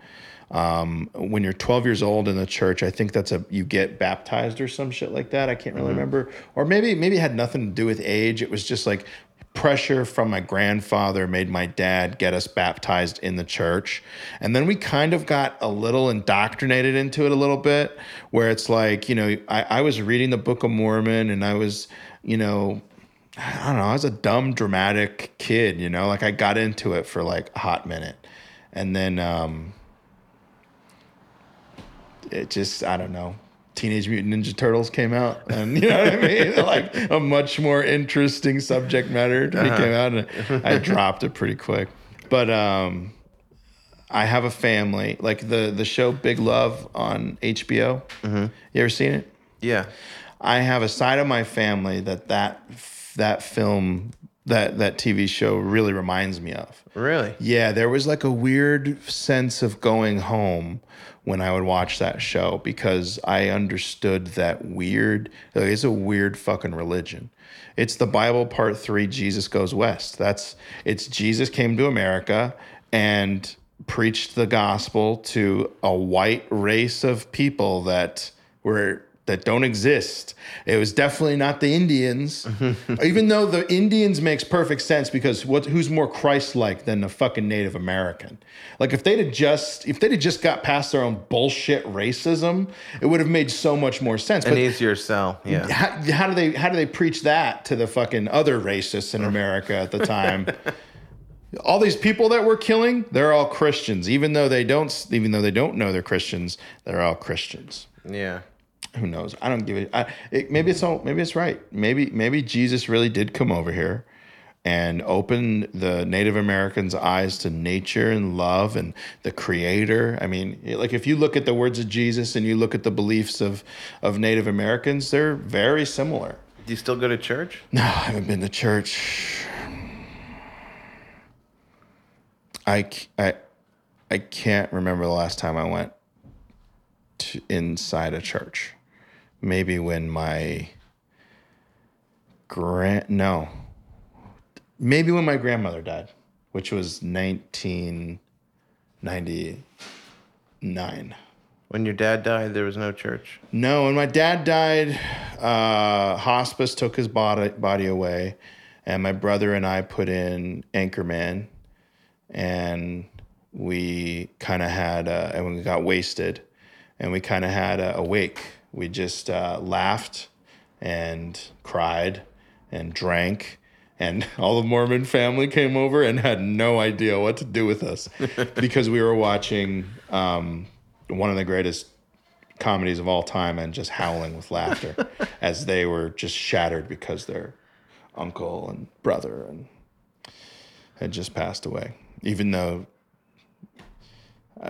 um, when you're 12 years old in the church I think that's a you get baptized or some shit like that. I can't really remember. Or maybe maybe it had nothing to do with age. It was just like pressure from my grandfather made my dad get us baptized in the church. And then we kind of got a little indoctrinated into it a little bit, where it's like, you know, I, I was reading the Book of Mormon and I was, you know, I don't know, I was a dumb, dramatic kid, you know, like I got into it for like a hot minute. And then um, it just, I don't know. Teenage Mutant Ninja Turtles came out, and <laughs> you know what I mean. <laughs> like a much more interesting subject matter me came out, and I <laughs> dropped it pretty quick. But um, I have a family, like the the show Big Love on HBO. You ever seen it? yeah. I have a side of my family that that that film that that TV show really reminds me of. Really? Yeah, there was like a weird sense of going home when I would watch that show because I understood that weird. like, It's a weird fucking religion. It's the Bible part three. Jesus goes west. That's it's Jesus came to America and preached the gospel to a white race of people that were that don't exist. It was definitely not the Indians, mm-hmm. even though the Indians makes perfect sense because what who's more Christ-like than the fucking Native American? Like if they'd have just if they'd have just got past their own bullshit racism, it would have made so much more sense. An But easier sell. Yeah. how, how do they how do they preach that to the fucking other racists in America at the <laughs> time? all these people that we're killing, they're all Christians, even though they don't even though they don't know they're Christians, they're all Christians Yeah. Who knows? I don't give it. I, it maybe it's all. Maybe it's right. Maybe maybe Jesus really did come over here and open the Native Americans' eyes to nature and love and the Creator. I mean, like if you look at the words of Jesus and you look at the beliefs of of Native Americans, they're very similar. Do you still go to church? <sighs> No, I haven't been to church. I I I can't remember the last time I went to inside a church. Maybe when my grand no. Maybe when my grandmother died, which was 1999. When your dad died, there was no church. No, when my dad died, uh, hospice took his body body away, and my brother and I put in Anchorman, and we kind of had, uh, and we got wasted, and we kind of had a, a wake. We just uh, laughed and cried and drank. And <laughs> all the Mormon family came over and had no idea what to do with us <laughs> because we were watching um, one of the greatest comedies of all time and just howling with laughter <laughs> as they were just shattered because their uncle and brother and had just passed away. Even though I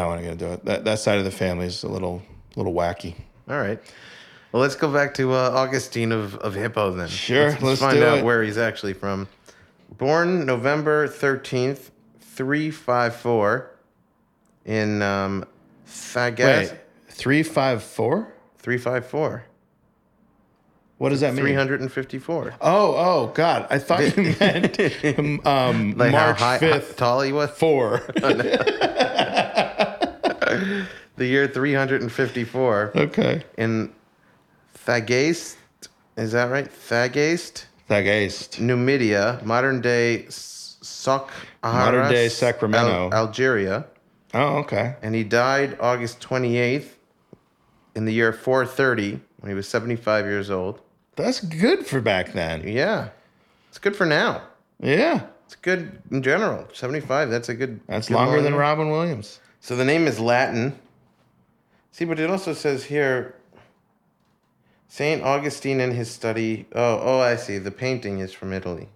don't want to get into it. That that side of the family is a little little wacky. All right. Well, let's go back to uh, Augustine of, of Hippo then. Sure, Let's, let's find do out it. where he's actually from. Born November 13th, 354 in um. Wait, three five four. 354. What does that mean? 354. Oh, oh, God! I thought you <laughs> meant um, Like March how high, fifth, tall he was? four. <laughs> The year 354 okay. in Thagaste. Is that right? Thagaste? Thagaste. Numidia, modern day Soc Modern day Sacramento. Algeria. Oh, okay. And he died August 28th in the year 430 when he was 75 years old. That's good for back then. Yeah. It's good for now. Yeah, It's good in general. 75, that's a good. that's good longer long than. Robin Williams. So the name is Latin. See, but it also says here Saint Augustine in his study. Oh, oh, I see. The painting is from Italy.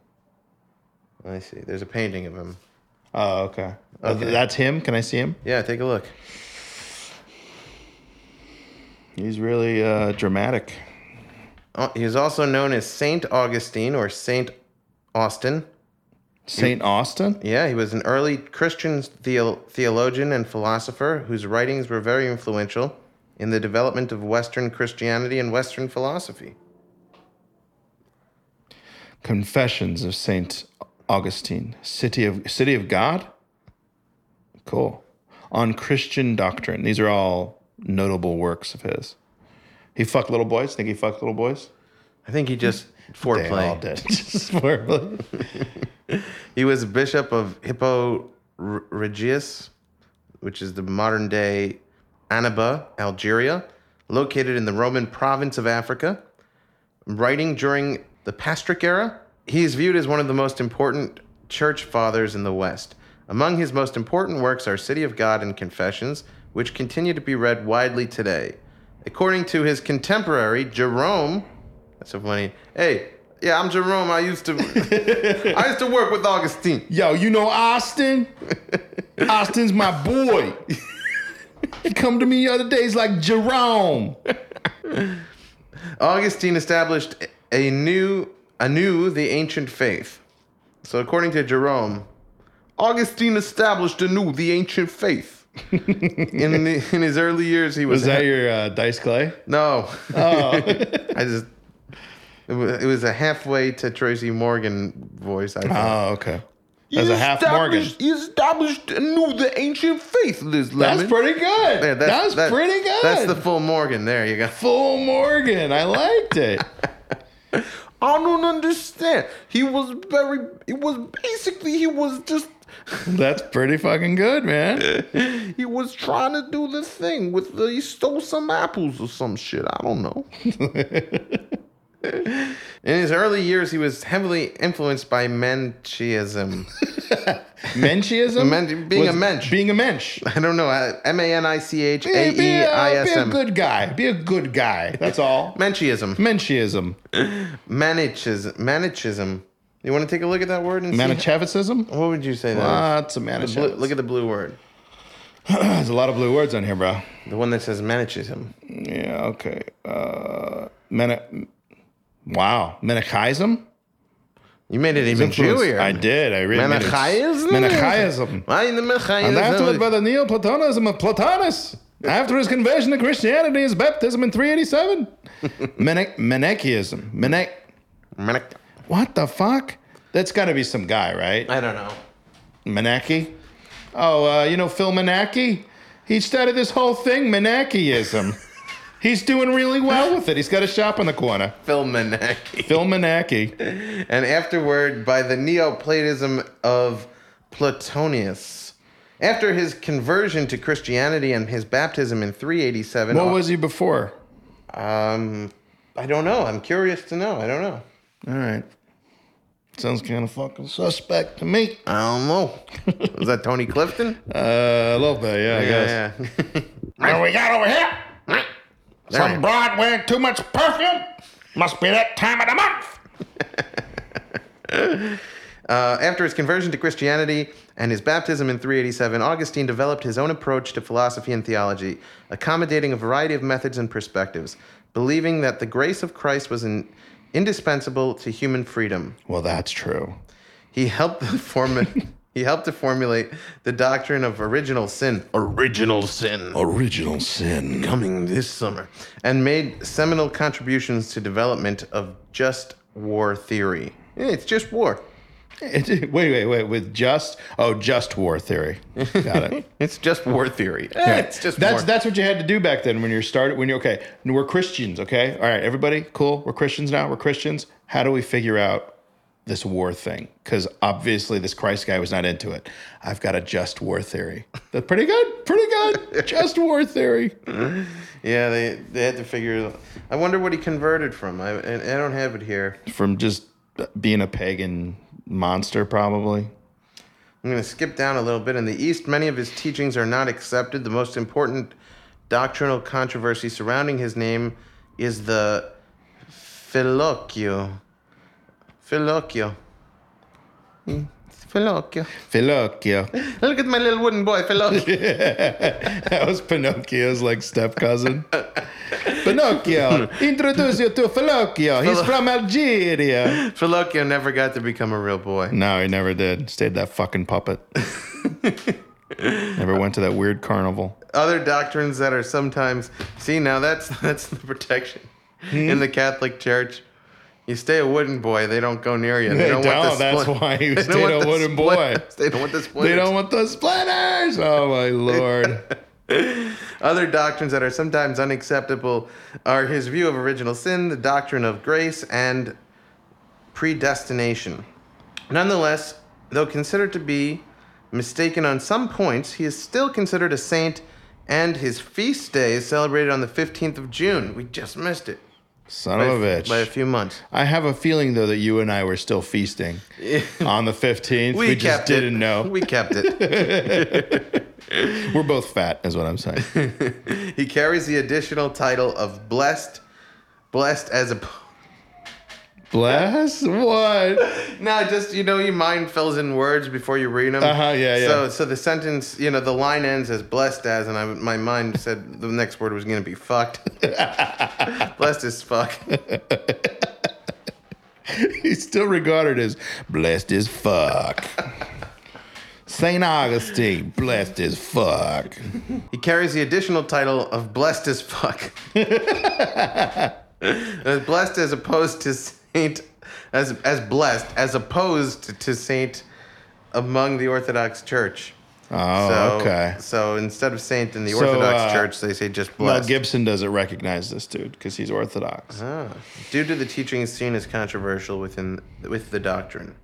I see. There's a painting of him. Oh, okay. Oh, Okay. That's him. Can I see him? Yeah, take a look. He's really uh, dramatic. Oh, he is also known as Saint Augustine or Saint Austin. Saint Austin. Yeah, he was an early Christian theo- theologian and philosopher whose writings were very influential in the development of Western Christianity and Western philosophy. Confessions of Saint Augustine. City of City of God. Cool. On Christian doctrine. These are all notable works of his. He fucked little boys. Think he fucked little boys? I think he just They all did. <laughs> Just foreplay. He was bishop of Hippo Regius, which is the modern day Annaba, Algeria, located in the Roman province of Africa. Writing during the Pastric era, he is viewed as one of the most important church fathers in the West. Among his most important works are City of God and Confessions, which continue to be read widely today. According to his contemporary, Jerome, that's so funny. Hey, yeah, I'm Jerome. I used to <laughs> I used to work with Augustine. Yo, you know Austin? <laughs> Austin's my boy. He come to me the other days like Jerome. Augustine established a new anew the ancient faith. So according to Jerome, Augustine established anew the ancient faith. <laughs> in the, in his early years, he was, Was that your uh, dice clay? no. I just it was, it was a halfway to Tracy Morgan voice. I thought. Oh, okay. As a half Morgan. Established- He established anew the ancient faith, Liz Lemon. That's pretty good. There, that's that- pretty good. That's the full Morgan. There you go. full Morgan. I liked it. <laughs> I don't understand. He was very. It was basically he was just. <laughs> That's pretty fucking good, man. <laughs> He was trying to do the thing with the, he stole some apples or some shit. I don't know. <laughs> In his early years, he was heavily influenced by Menchiism. <laughs> Menchiism? Men- being a Was- mensch. Being a mensch. I don't know. uh, M A N I C H Be, A be, E I a, be S a M. good guy. Be a good guy. That's all. <laughs> Menchiism. Menchiism. Manichism. Manichism. You want to take a look at that word and see? Manichevicism? What would you say that? Lots of is? The Manichevics. blue, look at the blue word. <clears throat> There's a lot of blue words on here, bro. The one that says Manichism. Yeah, okay. Uh, wow. Menachism? You made it even Jewier. I did. I really Manichaeism? Manichaeism. <laughs> Why the Manichaeism? And afterward by the Neoplatonism of Plotinus. After his conversion to Christianity, his baptism in 387. <laughs> Mene- Menechism. Mene- Manic- what the fuck? That's got to be some guy, right? I don't know. Menachy? Oh, uh, you know Phil Menachy? He started this whole thing, Menachyism. <laughs> He's doing really well with it. He's got a shop on the corner. Phil Menachy. Phil Menachy. <laughs> And afterward by the Neoplatism of Platonius. After his conversion to Christianity and his baptism in 387, What was he before? um, I don't know. I'm curious to know. I don't know. All right. Sounds kind of fucking suspect to me. I don't know. was that Tony Clifton? <laughs> Uh, a little bit, yeah, I guess. yeah. <laughs> What we got over here? There Some broad wearing too much perfume? Must be that time of the month. Uh, after his conversion to Christianity and his baptism in 387, Augustine developed his own approach to philosophy and theology, accommodating a variety of methods and perspectives, believing that the grace of Christ was in, indispensable to human freedom. Well, that's true. He helped to form <laughs> he helped to formulate the doctrine of original sin, original sin, Original sin. coming this summer, and made seminal contributions to development of just war theory. Yeah, It's just war. wait, wait, wait. With just oh, just war theory. Got it. <laughs> It's just war theory. <laughs> Eh, It's just that's war. that's what you had to do back then when you're started when you're okay. We're Christians, okay? All right, everybody, cool. We're Christians now. We're Christians. How do we figure out this war thing? Because obviously this Christ guy was not into it. I've got a just war theory. That's pretty good. Pretty good. <laughs> just war theory. Yeah, they they had to figure. I wonder what he converted from. I I don't have it here. From just being a pagan monster, probably. I'm going to skip down a little bit. In the East, many of his teachings are not accepted. The most important doctrinal controversy surrounding his name is the Philocchio. Philocchio. Hmm, Philocchio. Philocchio. Look at my little wooden boy, Philocchio. <laughs> that was Pinocchio's like step cousin. Pinocchio, introduce you to Philocchio. He's from Algeria. Philocchio never got to become a real boy. No, he never did. Stayed that fucking puppet. <laughs> never went to that weird carnival. other doctrines that are sometimes see now that's that's the protection Hmm? in the Catholic Church. You stay a wooden boy, they don't go near you. They want don't, the that's why you they don't want a wooden boy. They don't want the <laughs> splinters. They don't want the splinters. Oh my <laughs> lord. Other doctrines that are sometimes unacceptable are his view of original sin, the doctrine of grace, and predestination. Nonetheless, though considered to be mistaken on some points, he is still considered a saint, and his feast day is celebrated on the 15th of June. We just missed it Son by, of a bitch. by a few months. I have a feeling though that you and I were still feasting <laughs> on the 15th. We, just kept it. didn't know. We kept it. <laughs> We're both fat, is what I'm saying. <laughs> he carries the additional title of blessed, blessed as a. Bless what? <laughs> No, just you know, your mind fills in words before you read them. Uh-huh, yeah, yeah. So, so the sentence, you know, the line ends as blessed as, and I, my mind said the next word was going to be fucked. <laughs> blessed as fuck. He's still regarded as blessed as fuck. Saint Augustine, blessed as fuck. He carries the additional title of blessed as fuck. <laughs> Blessed as opposed to saint, as as blessed as opposed to saint among the Orthodox Church. Oh, so, okay. So instead of saint in the So, Orthodox uh, Church, they say just Mel blessed. Gibson doesn't recognize this dude because he's Orthodox. Ah, due to the teachings seen as controversial within with the doctrine.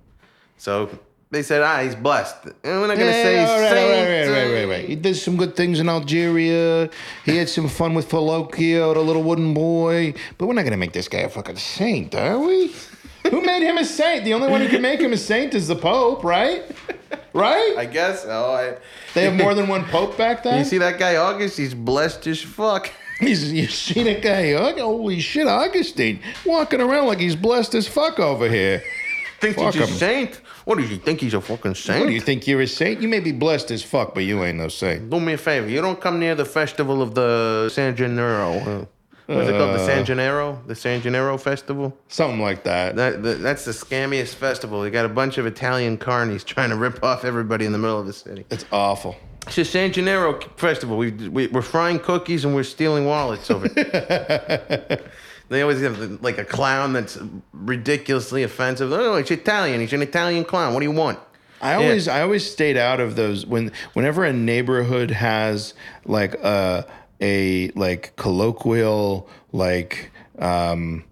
So they said, ah, he's blessed. And we're not going to say all right, saint. all right, right, right, right, right. He did some good things in Algeria. He had some fun with Philocchio, the little wooden boy. But we're not gonna make this guy a fucking saint, are we? Who made him a saint? The only one who can make him a saint is the Pope, right? Right? I guess. Oh, I. They have more than one Pope back then. You see that guy August? He's blessed as fuck. <laughs> He's, you seen a guy, holy shit, Augustine, walking around like he's blessed as fuck over here. Think Fuck he's a saint? What do you think he's a fucking saint? What do you think you're a saint? You may be blessed as fuck, but you ain't no saint. Do me a favor. You don't come near the festival of the San Gennaro. Uh, What's it called? The San Gennaro? The San Gennaro Festival? Something like that. That, that That's the scammiest festival. They got a bunch of Italian carnies trying to rip off everybody in the middle of the city. It's awful. It's the San Gennaro Festival. We, we, we're frying cookies and we're stealing wallets over. <laughs> They always have like a clown that's ridiculously offensive. Oh, it's Italian. He's an Italian clown. What do you want? I always I always stayed out of those when whenever a neighborhood has like a a like colloquial like um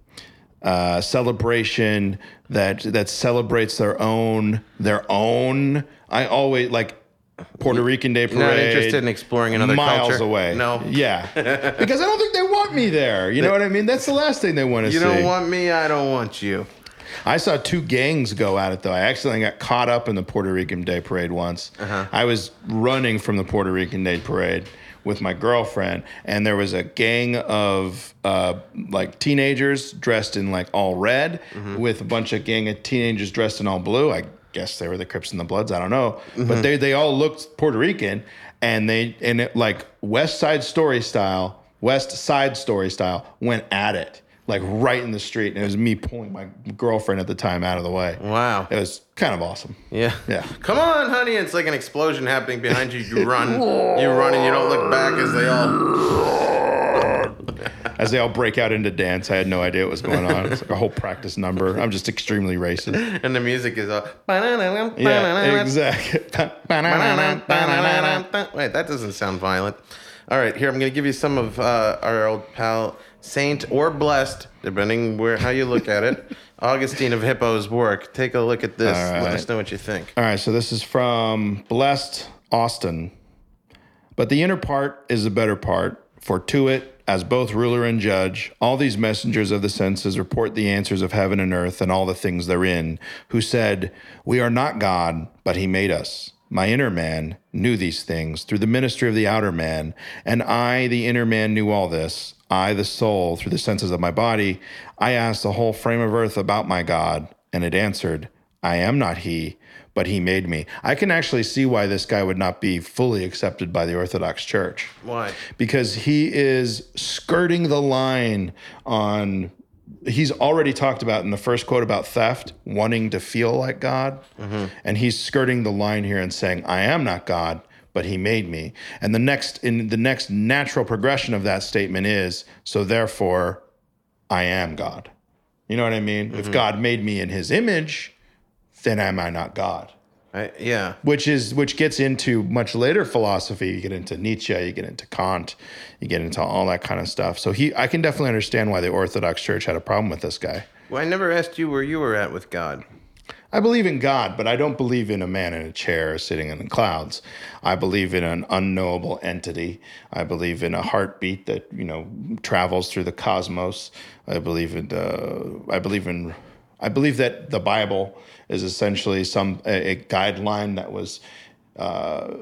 uh celebration that that celebrates their own their own I always like Puerto Rican Day Parade. Not interested in exploring another miles culture? away. No. Yeah, <laughs> because I don't think they want me there. You know what I mean? That's the last thing they want to see. You don't want me, I don't want you. I saw two gangs go at it though. I accidentally got caught up in the Puerto Rican Day Parade once. Uh-huh. I was running from the Puerto Rican Day Parade with my girlfriend, and there was a gang of uh, like teenagers dressed in like all red, Mm-hmm. with a bunch of gang of teenagers dressed in all blue. I guess they were the Crips and the Bloods. I don't know, Mm-hmm. but they they all looked Puerto Rican, and they and it like West Side Story style, West Side Story style went at it like right in the street, and it was me pulling my girlfriend at the time out of the way. Wow. It was kind of awesome. Yeah. Yeah. Come on, honey. It's like an explosion happening behind you. You run. <laughs> You run and you don't look back as they all. <laughs> As they all break out into dance, I had no idea what was going on. It's like a whole practice number. I'm just extremely racist. <laughs> And the music is all. Yeah, exactly. <laughs> Wait, that doesn't sound violent. All right, here I'm going to give you some of uh, our old pal Saint or Blessed, depending where how you look at it. Augustine of Hippo's work. Take a look at this. All Let us know what you think. All right, so this is from Blessed Austin. But the inner part is the better part, for to it, as both ruler and judge, all these messengers of the senses report the answers of heaven and earth and all the things therein, who said, We are not God, but he made us. My inner man knew these things through the ministry of the outer man, and I, the inner man, knew all this. I, the soul, through the senses of my body, I asked the whole frame of earth about my God, and it answered, I am not he, but he made me. I can actually see why this guy would not be fully accepted by the Orthodox Church. Why? Because he is skirting the line on. He's already talked about in the first quote about theft, wanting to feel like God. Mm-hmm. And he's skirting the line here and saying, I am not God, but he made me. And the next in the next natural progression of that statement is, so therefore I am God. You know what I mean? If mm-hmm. God made me in his image, then am I not God? I, yeah. Which is which gets into much later philosophy. You get into Nietzsche, you get into Kant, you get into all that kind of stuff. So he I can definitely understand why the Orthodox Church had a problem with this guy. Well, I never asked you where you were at with God. I believe in God, but I don't believe in a man in a chair sitting in the clouds. I believe in an unknowable entity. I believe in a heartbeat that you know travels through the cosmos. I believe in uh, I believe in I believe that the Bible is essentially some a, a guideline that was uh,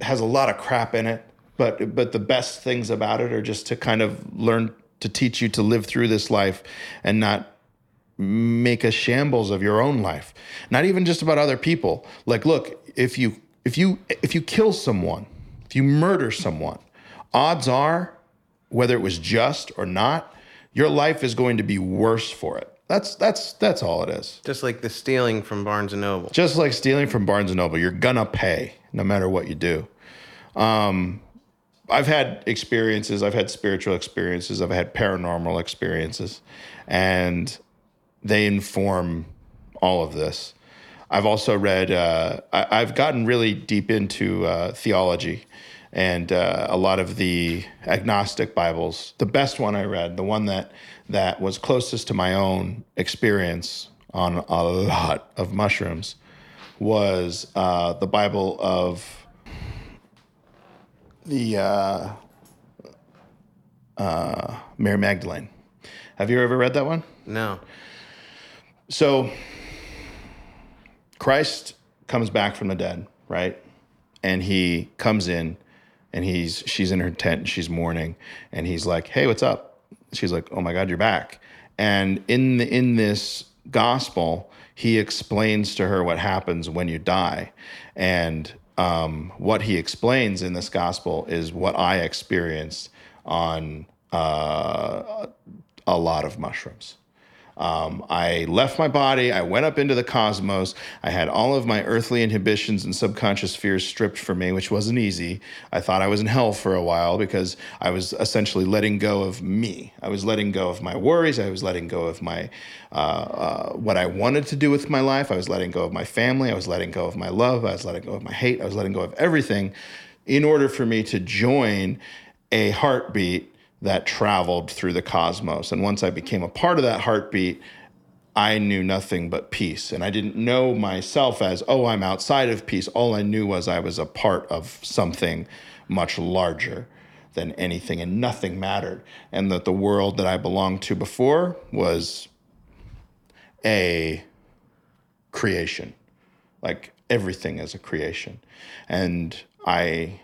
has a lot of crap in it, but but the best things about it are just to kind of learn to teach you to live through this life and not make a shambles of your own life. Not even just about other people. Like look if you if you if you kill someone if you murder someone odds are whether it was just or not your life is going to be worse for it that's that's that's all it is Just like the stealing from Barnes and Noble. just like stealing from barnes and noble you're gonna pay no matter what you do um, I've had experiences, I've had spiritual experiences, I've had paranormal experiences, and they inform all of this. I've also read, uh, I, I've gotten really deep into uh, theology and uh, a lot of the agnostic Bibles. The best one I read, the one that, that was closest to my own experience on a lot of mushrooms, was uh, the Bible of the uh, uh, Mary Magdalene. Have you ever read that one? No. So Christ comes back from the dead, right? And he comes in and he's she's in her tent and she's mourning and he's like, "Hey, what's up?" She's like, "Oh my god, you're back." And in the, in this gospel, he explains to her what happens when you die. And um, what he explains in this gospel is what I experienced on uh, a lot of mushrooms. Um, I left my body. I went up into the cosmos. I had all of my earthly inhibitions and subconscious fears stripped from me, which wasn't easy. I thought I was in hell for a while because I was essentially letting go of me. I was letting go of my worries. I was letting go of my uh, uh, what I wanted to do with my life. I was letting go of my family. I was letting go of my love. I was letting go of my hate. I was letting go of everything in order for me to join a heartbeat that traveled through the cosmos. And once I became a part of that heartbeat, I knew nothing but peace. And I didn't know myself as, oh, I'm outside of peace. All I knew was I was a part of something much larger than anything, and nothing mattered. And that the world that I belonged to before was a creation. Like everything is a creation. And I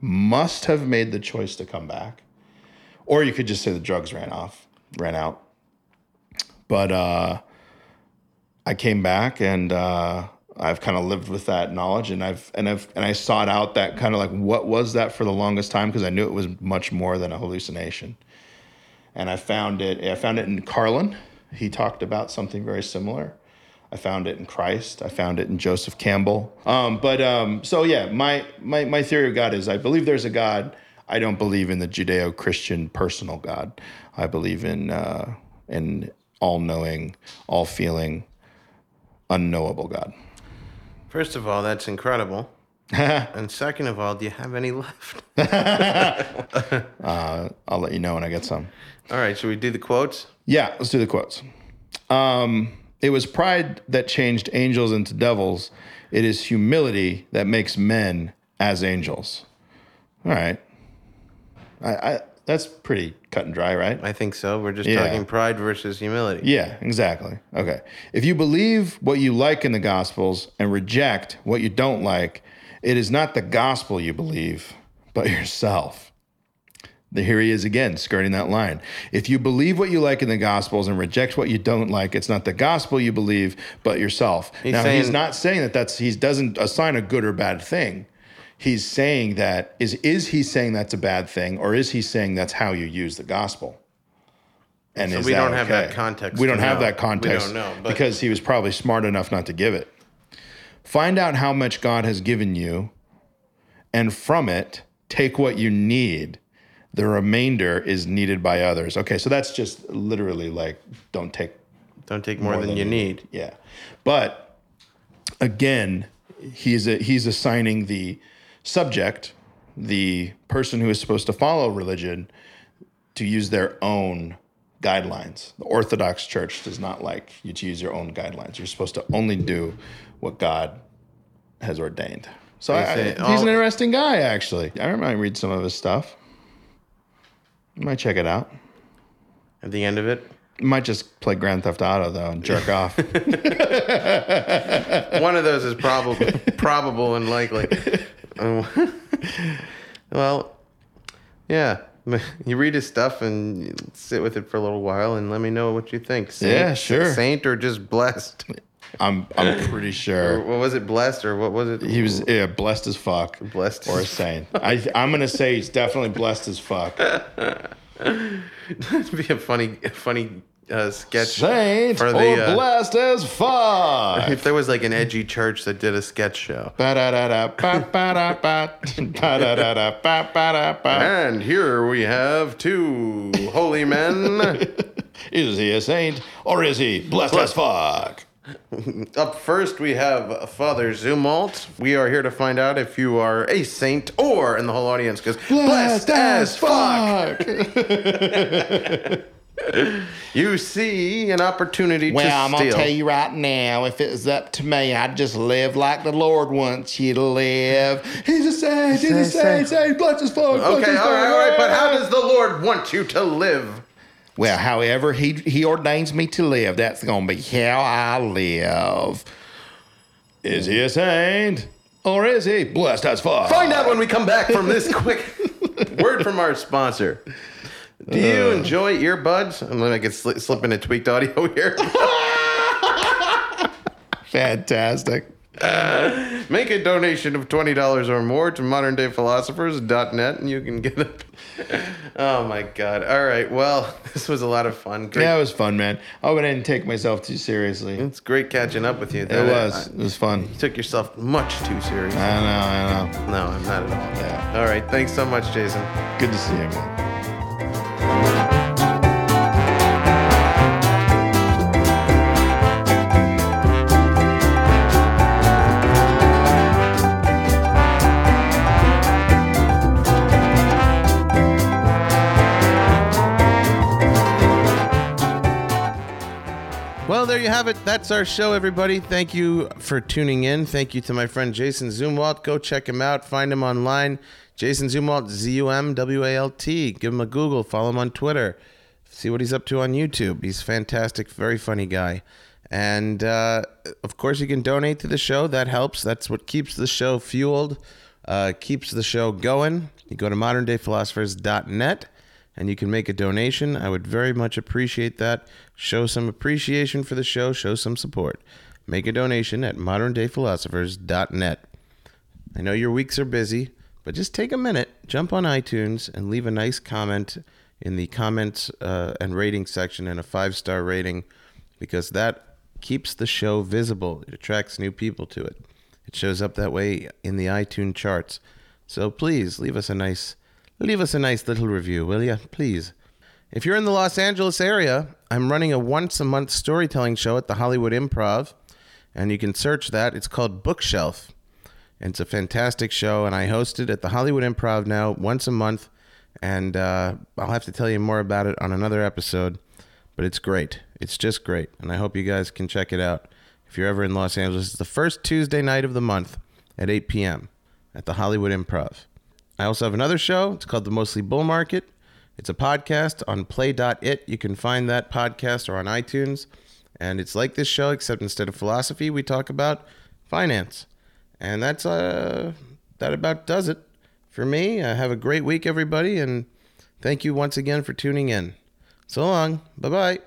must have made the choice to come back. Or you could just say the drugs ran off, ran out. But uh, I came back and uh, I've kind of lived with that knowledge and I've and I've and I sought out that kind of like what was that for the longest time because I knew it was much more than a hallucination. And I found it I found it in Carlin. He talked about something very similar. I found it in Christ. I found it in Joseph Campbell. Um, but um, so yeah, my, my my theory of God is I believe there's a God. I don't believe in the Judeo-Christian personal God. I believe in uh, in all-knowing, all-feeling, unknowable God. First of all, that's incredible. <laughs> and second of all, do you have any left? <laughs> Uh, I'll let you know when I get some. All right, should we do the quotes? Yeah, let's do the quotes. Um, it was pride that changed angels into devils. It is humility that makes men as angels. All right. I, I that's pretty cut and dry, right? I think so. We're just Yeah. talking pride versus humility. Yeah, exactly. Okay. If you believe what you like in the Gospels and reject what you don't like, it is not the gospel you believe, but yourself. The- Here he is again, skirting that line. If you believe what you like in the Gospels and reject what you don't like, it's not the gospel you believe, but yourself. He's now, he's not saying that that's he doesn't assign a good or bad thing. He's saying that is is he saying that's a bad thing, or is he saying that's how you use the gospel? And So we don't have that context We don't have know. that context We don't know, because he was probably smart enough not to give it. Find out how much God has given you, and from it, take what you need. The remainder is needed by others. Okay, so that's just literally like don't take Don't take more, than, you need. yeah. But again, he's a, he's assigning the subject, the person who is supposed to follow religion, to use their own guidelines. The Orthodox Church does not like you to use your own guidelines. You're supposed to only do what God has ordained. So I, say he's an oh. interesting guy, actually. I might read some of his stuff. You might check it out. At the end of it, Might just play Grand Theft Auto though and jerk <laughs> off. one of those is probable, probable and likely. Um, <laughs> well, yeah. <laughs> You read his stuff and sit with it for a little while and let me know what you think. Saint, Yeah, sure. Saint or just blessed? I'm I'm pretty <laughs> Or sure what was it? Blessed or what was it? he was yeah, blessed as fuck. Blessed or a saint. I I'm gonna say he's definitely blessed as fuck. It'd be a funny, funny uh, sketch Saint for or the. Uh, blessed as <laughs> fuck. if there was like an edgy church that did a sketch show. And here we have two holy men. <laughs> Is he a saint or is he blessed as fuck? <laughs> Up first, we have Father Zumwalt. We are here to find out if you are a saint or in the whole audience, because blessed as fuck. You see an opportunity to. Well, I'm gonna tell you right now, if it was up to me, I'd just live like the Lord wants you to live. He's a saint. He's a saint. Saint blessed as fuck. blessed Okay, as all right, all right, but how does the Lord want you to live? Well, however he he ordains me to live, that's gonna be how I live. Is he a saint or is he blessed as fuck? Find out when we come back from this quick <laughs> word from our sponsor. Do you uh. enjoy earbuds? I'm gonna get sli- slip in a tweaked audio <laughs> here. Fantastic. Make a donation of twenty dollars or more to moderndayphilosophers.net, and you can get it. Oh my god! All right, well, <laughs> this was a lot of fun. Great. Yeah, it was fun, man. I didn't take myself too seriously. It's great catching up with you. It was. I- It was fun. you took yourself much too seriously. I know. I know. No, I'm not at all. Yeah. All right, thanks so much, Jason. Good to see you, man. Have it. That's our show, everybody. Thank you for tuning in. Thank you to my friend Jason Zumwalt. Go check him out. Find him online. Jason Zumwalt, Z U M W A L T. Give him a Google. Follow him on Twitter. See what he's up to on YouTube. He's fantastic, very funny guy. And uh, of course, you can donate to the show. That helps. That's what keeps the show fueled, uh, keeps the show going. You go to moderndayphilosophers.net and you can make a donation. I would very much appreciate that. Show some appreciation for the show, show some support. Make a donation at moderndayphilosophers.net. I know your weeks are busy, but just take a minute, jump on iTunes, and leave a nice comment in the comments uh, and rating section and a five star rating because that keeps the show visible. It attracts new people to it. It shows up that way in the iTunes charts. So please leave us a nice leave us a nice little review, will you? Please. If you're in the Los Angeles area, I'm running a once a month storytelling show at the Hollywood Improv, and you can search that. It's called Bookshelf. And it's a fantastic show, and I host it at the Hollywood Improv now once a month. And uh, I'll have to tell you more about it on another episode, but it's great. It's just great, and I hope you guys can check it out if you're ever in Los Angeles. It's the first Tuesday night of the month at 8 p.m. at the Hollywood Improv. I also have another show. It's called The Mostly Bull Market. It's a podcast on play.it. You can find that podcast or on iTunes. And it's like this show, except instead of philosophy, we talk about finance. And that's uh that about does it for me. Uh, have a great week, everybody, and thank you once again for tuning in. So long. Bye bye.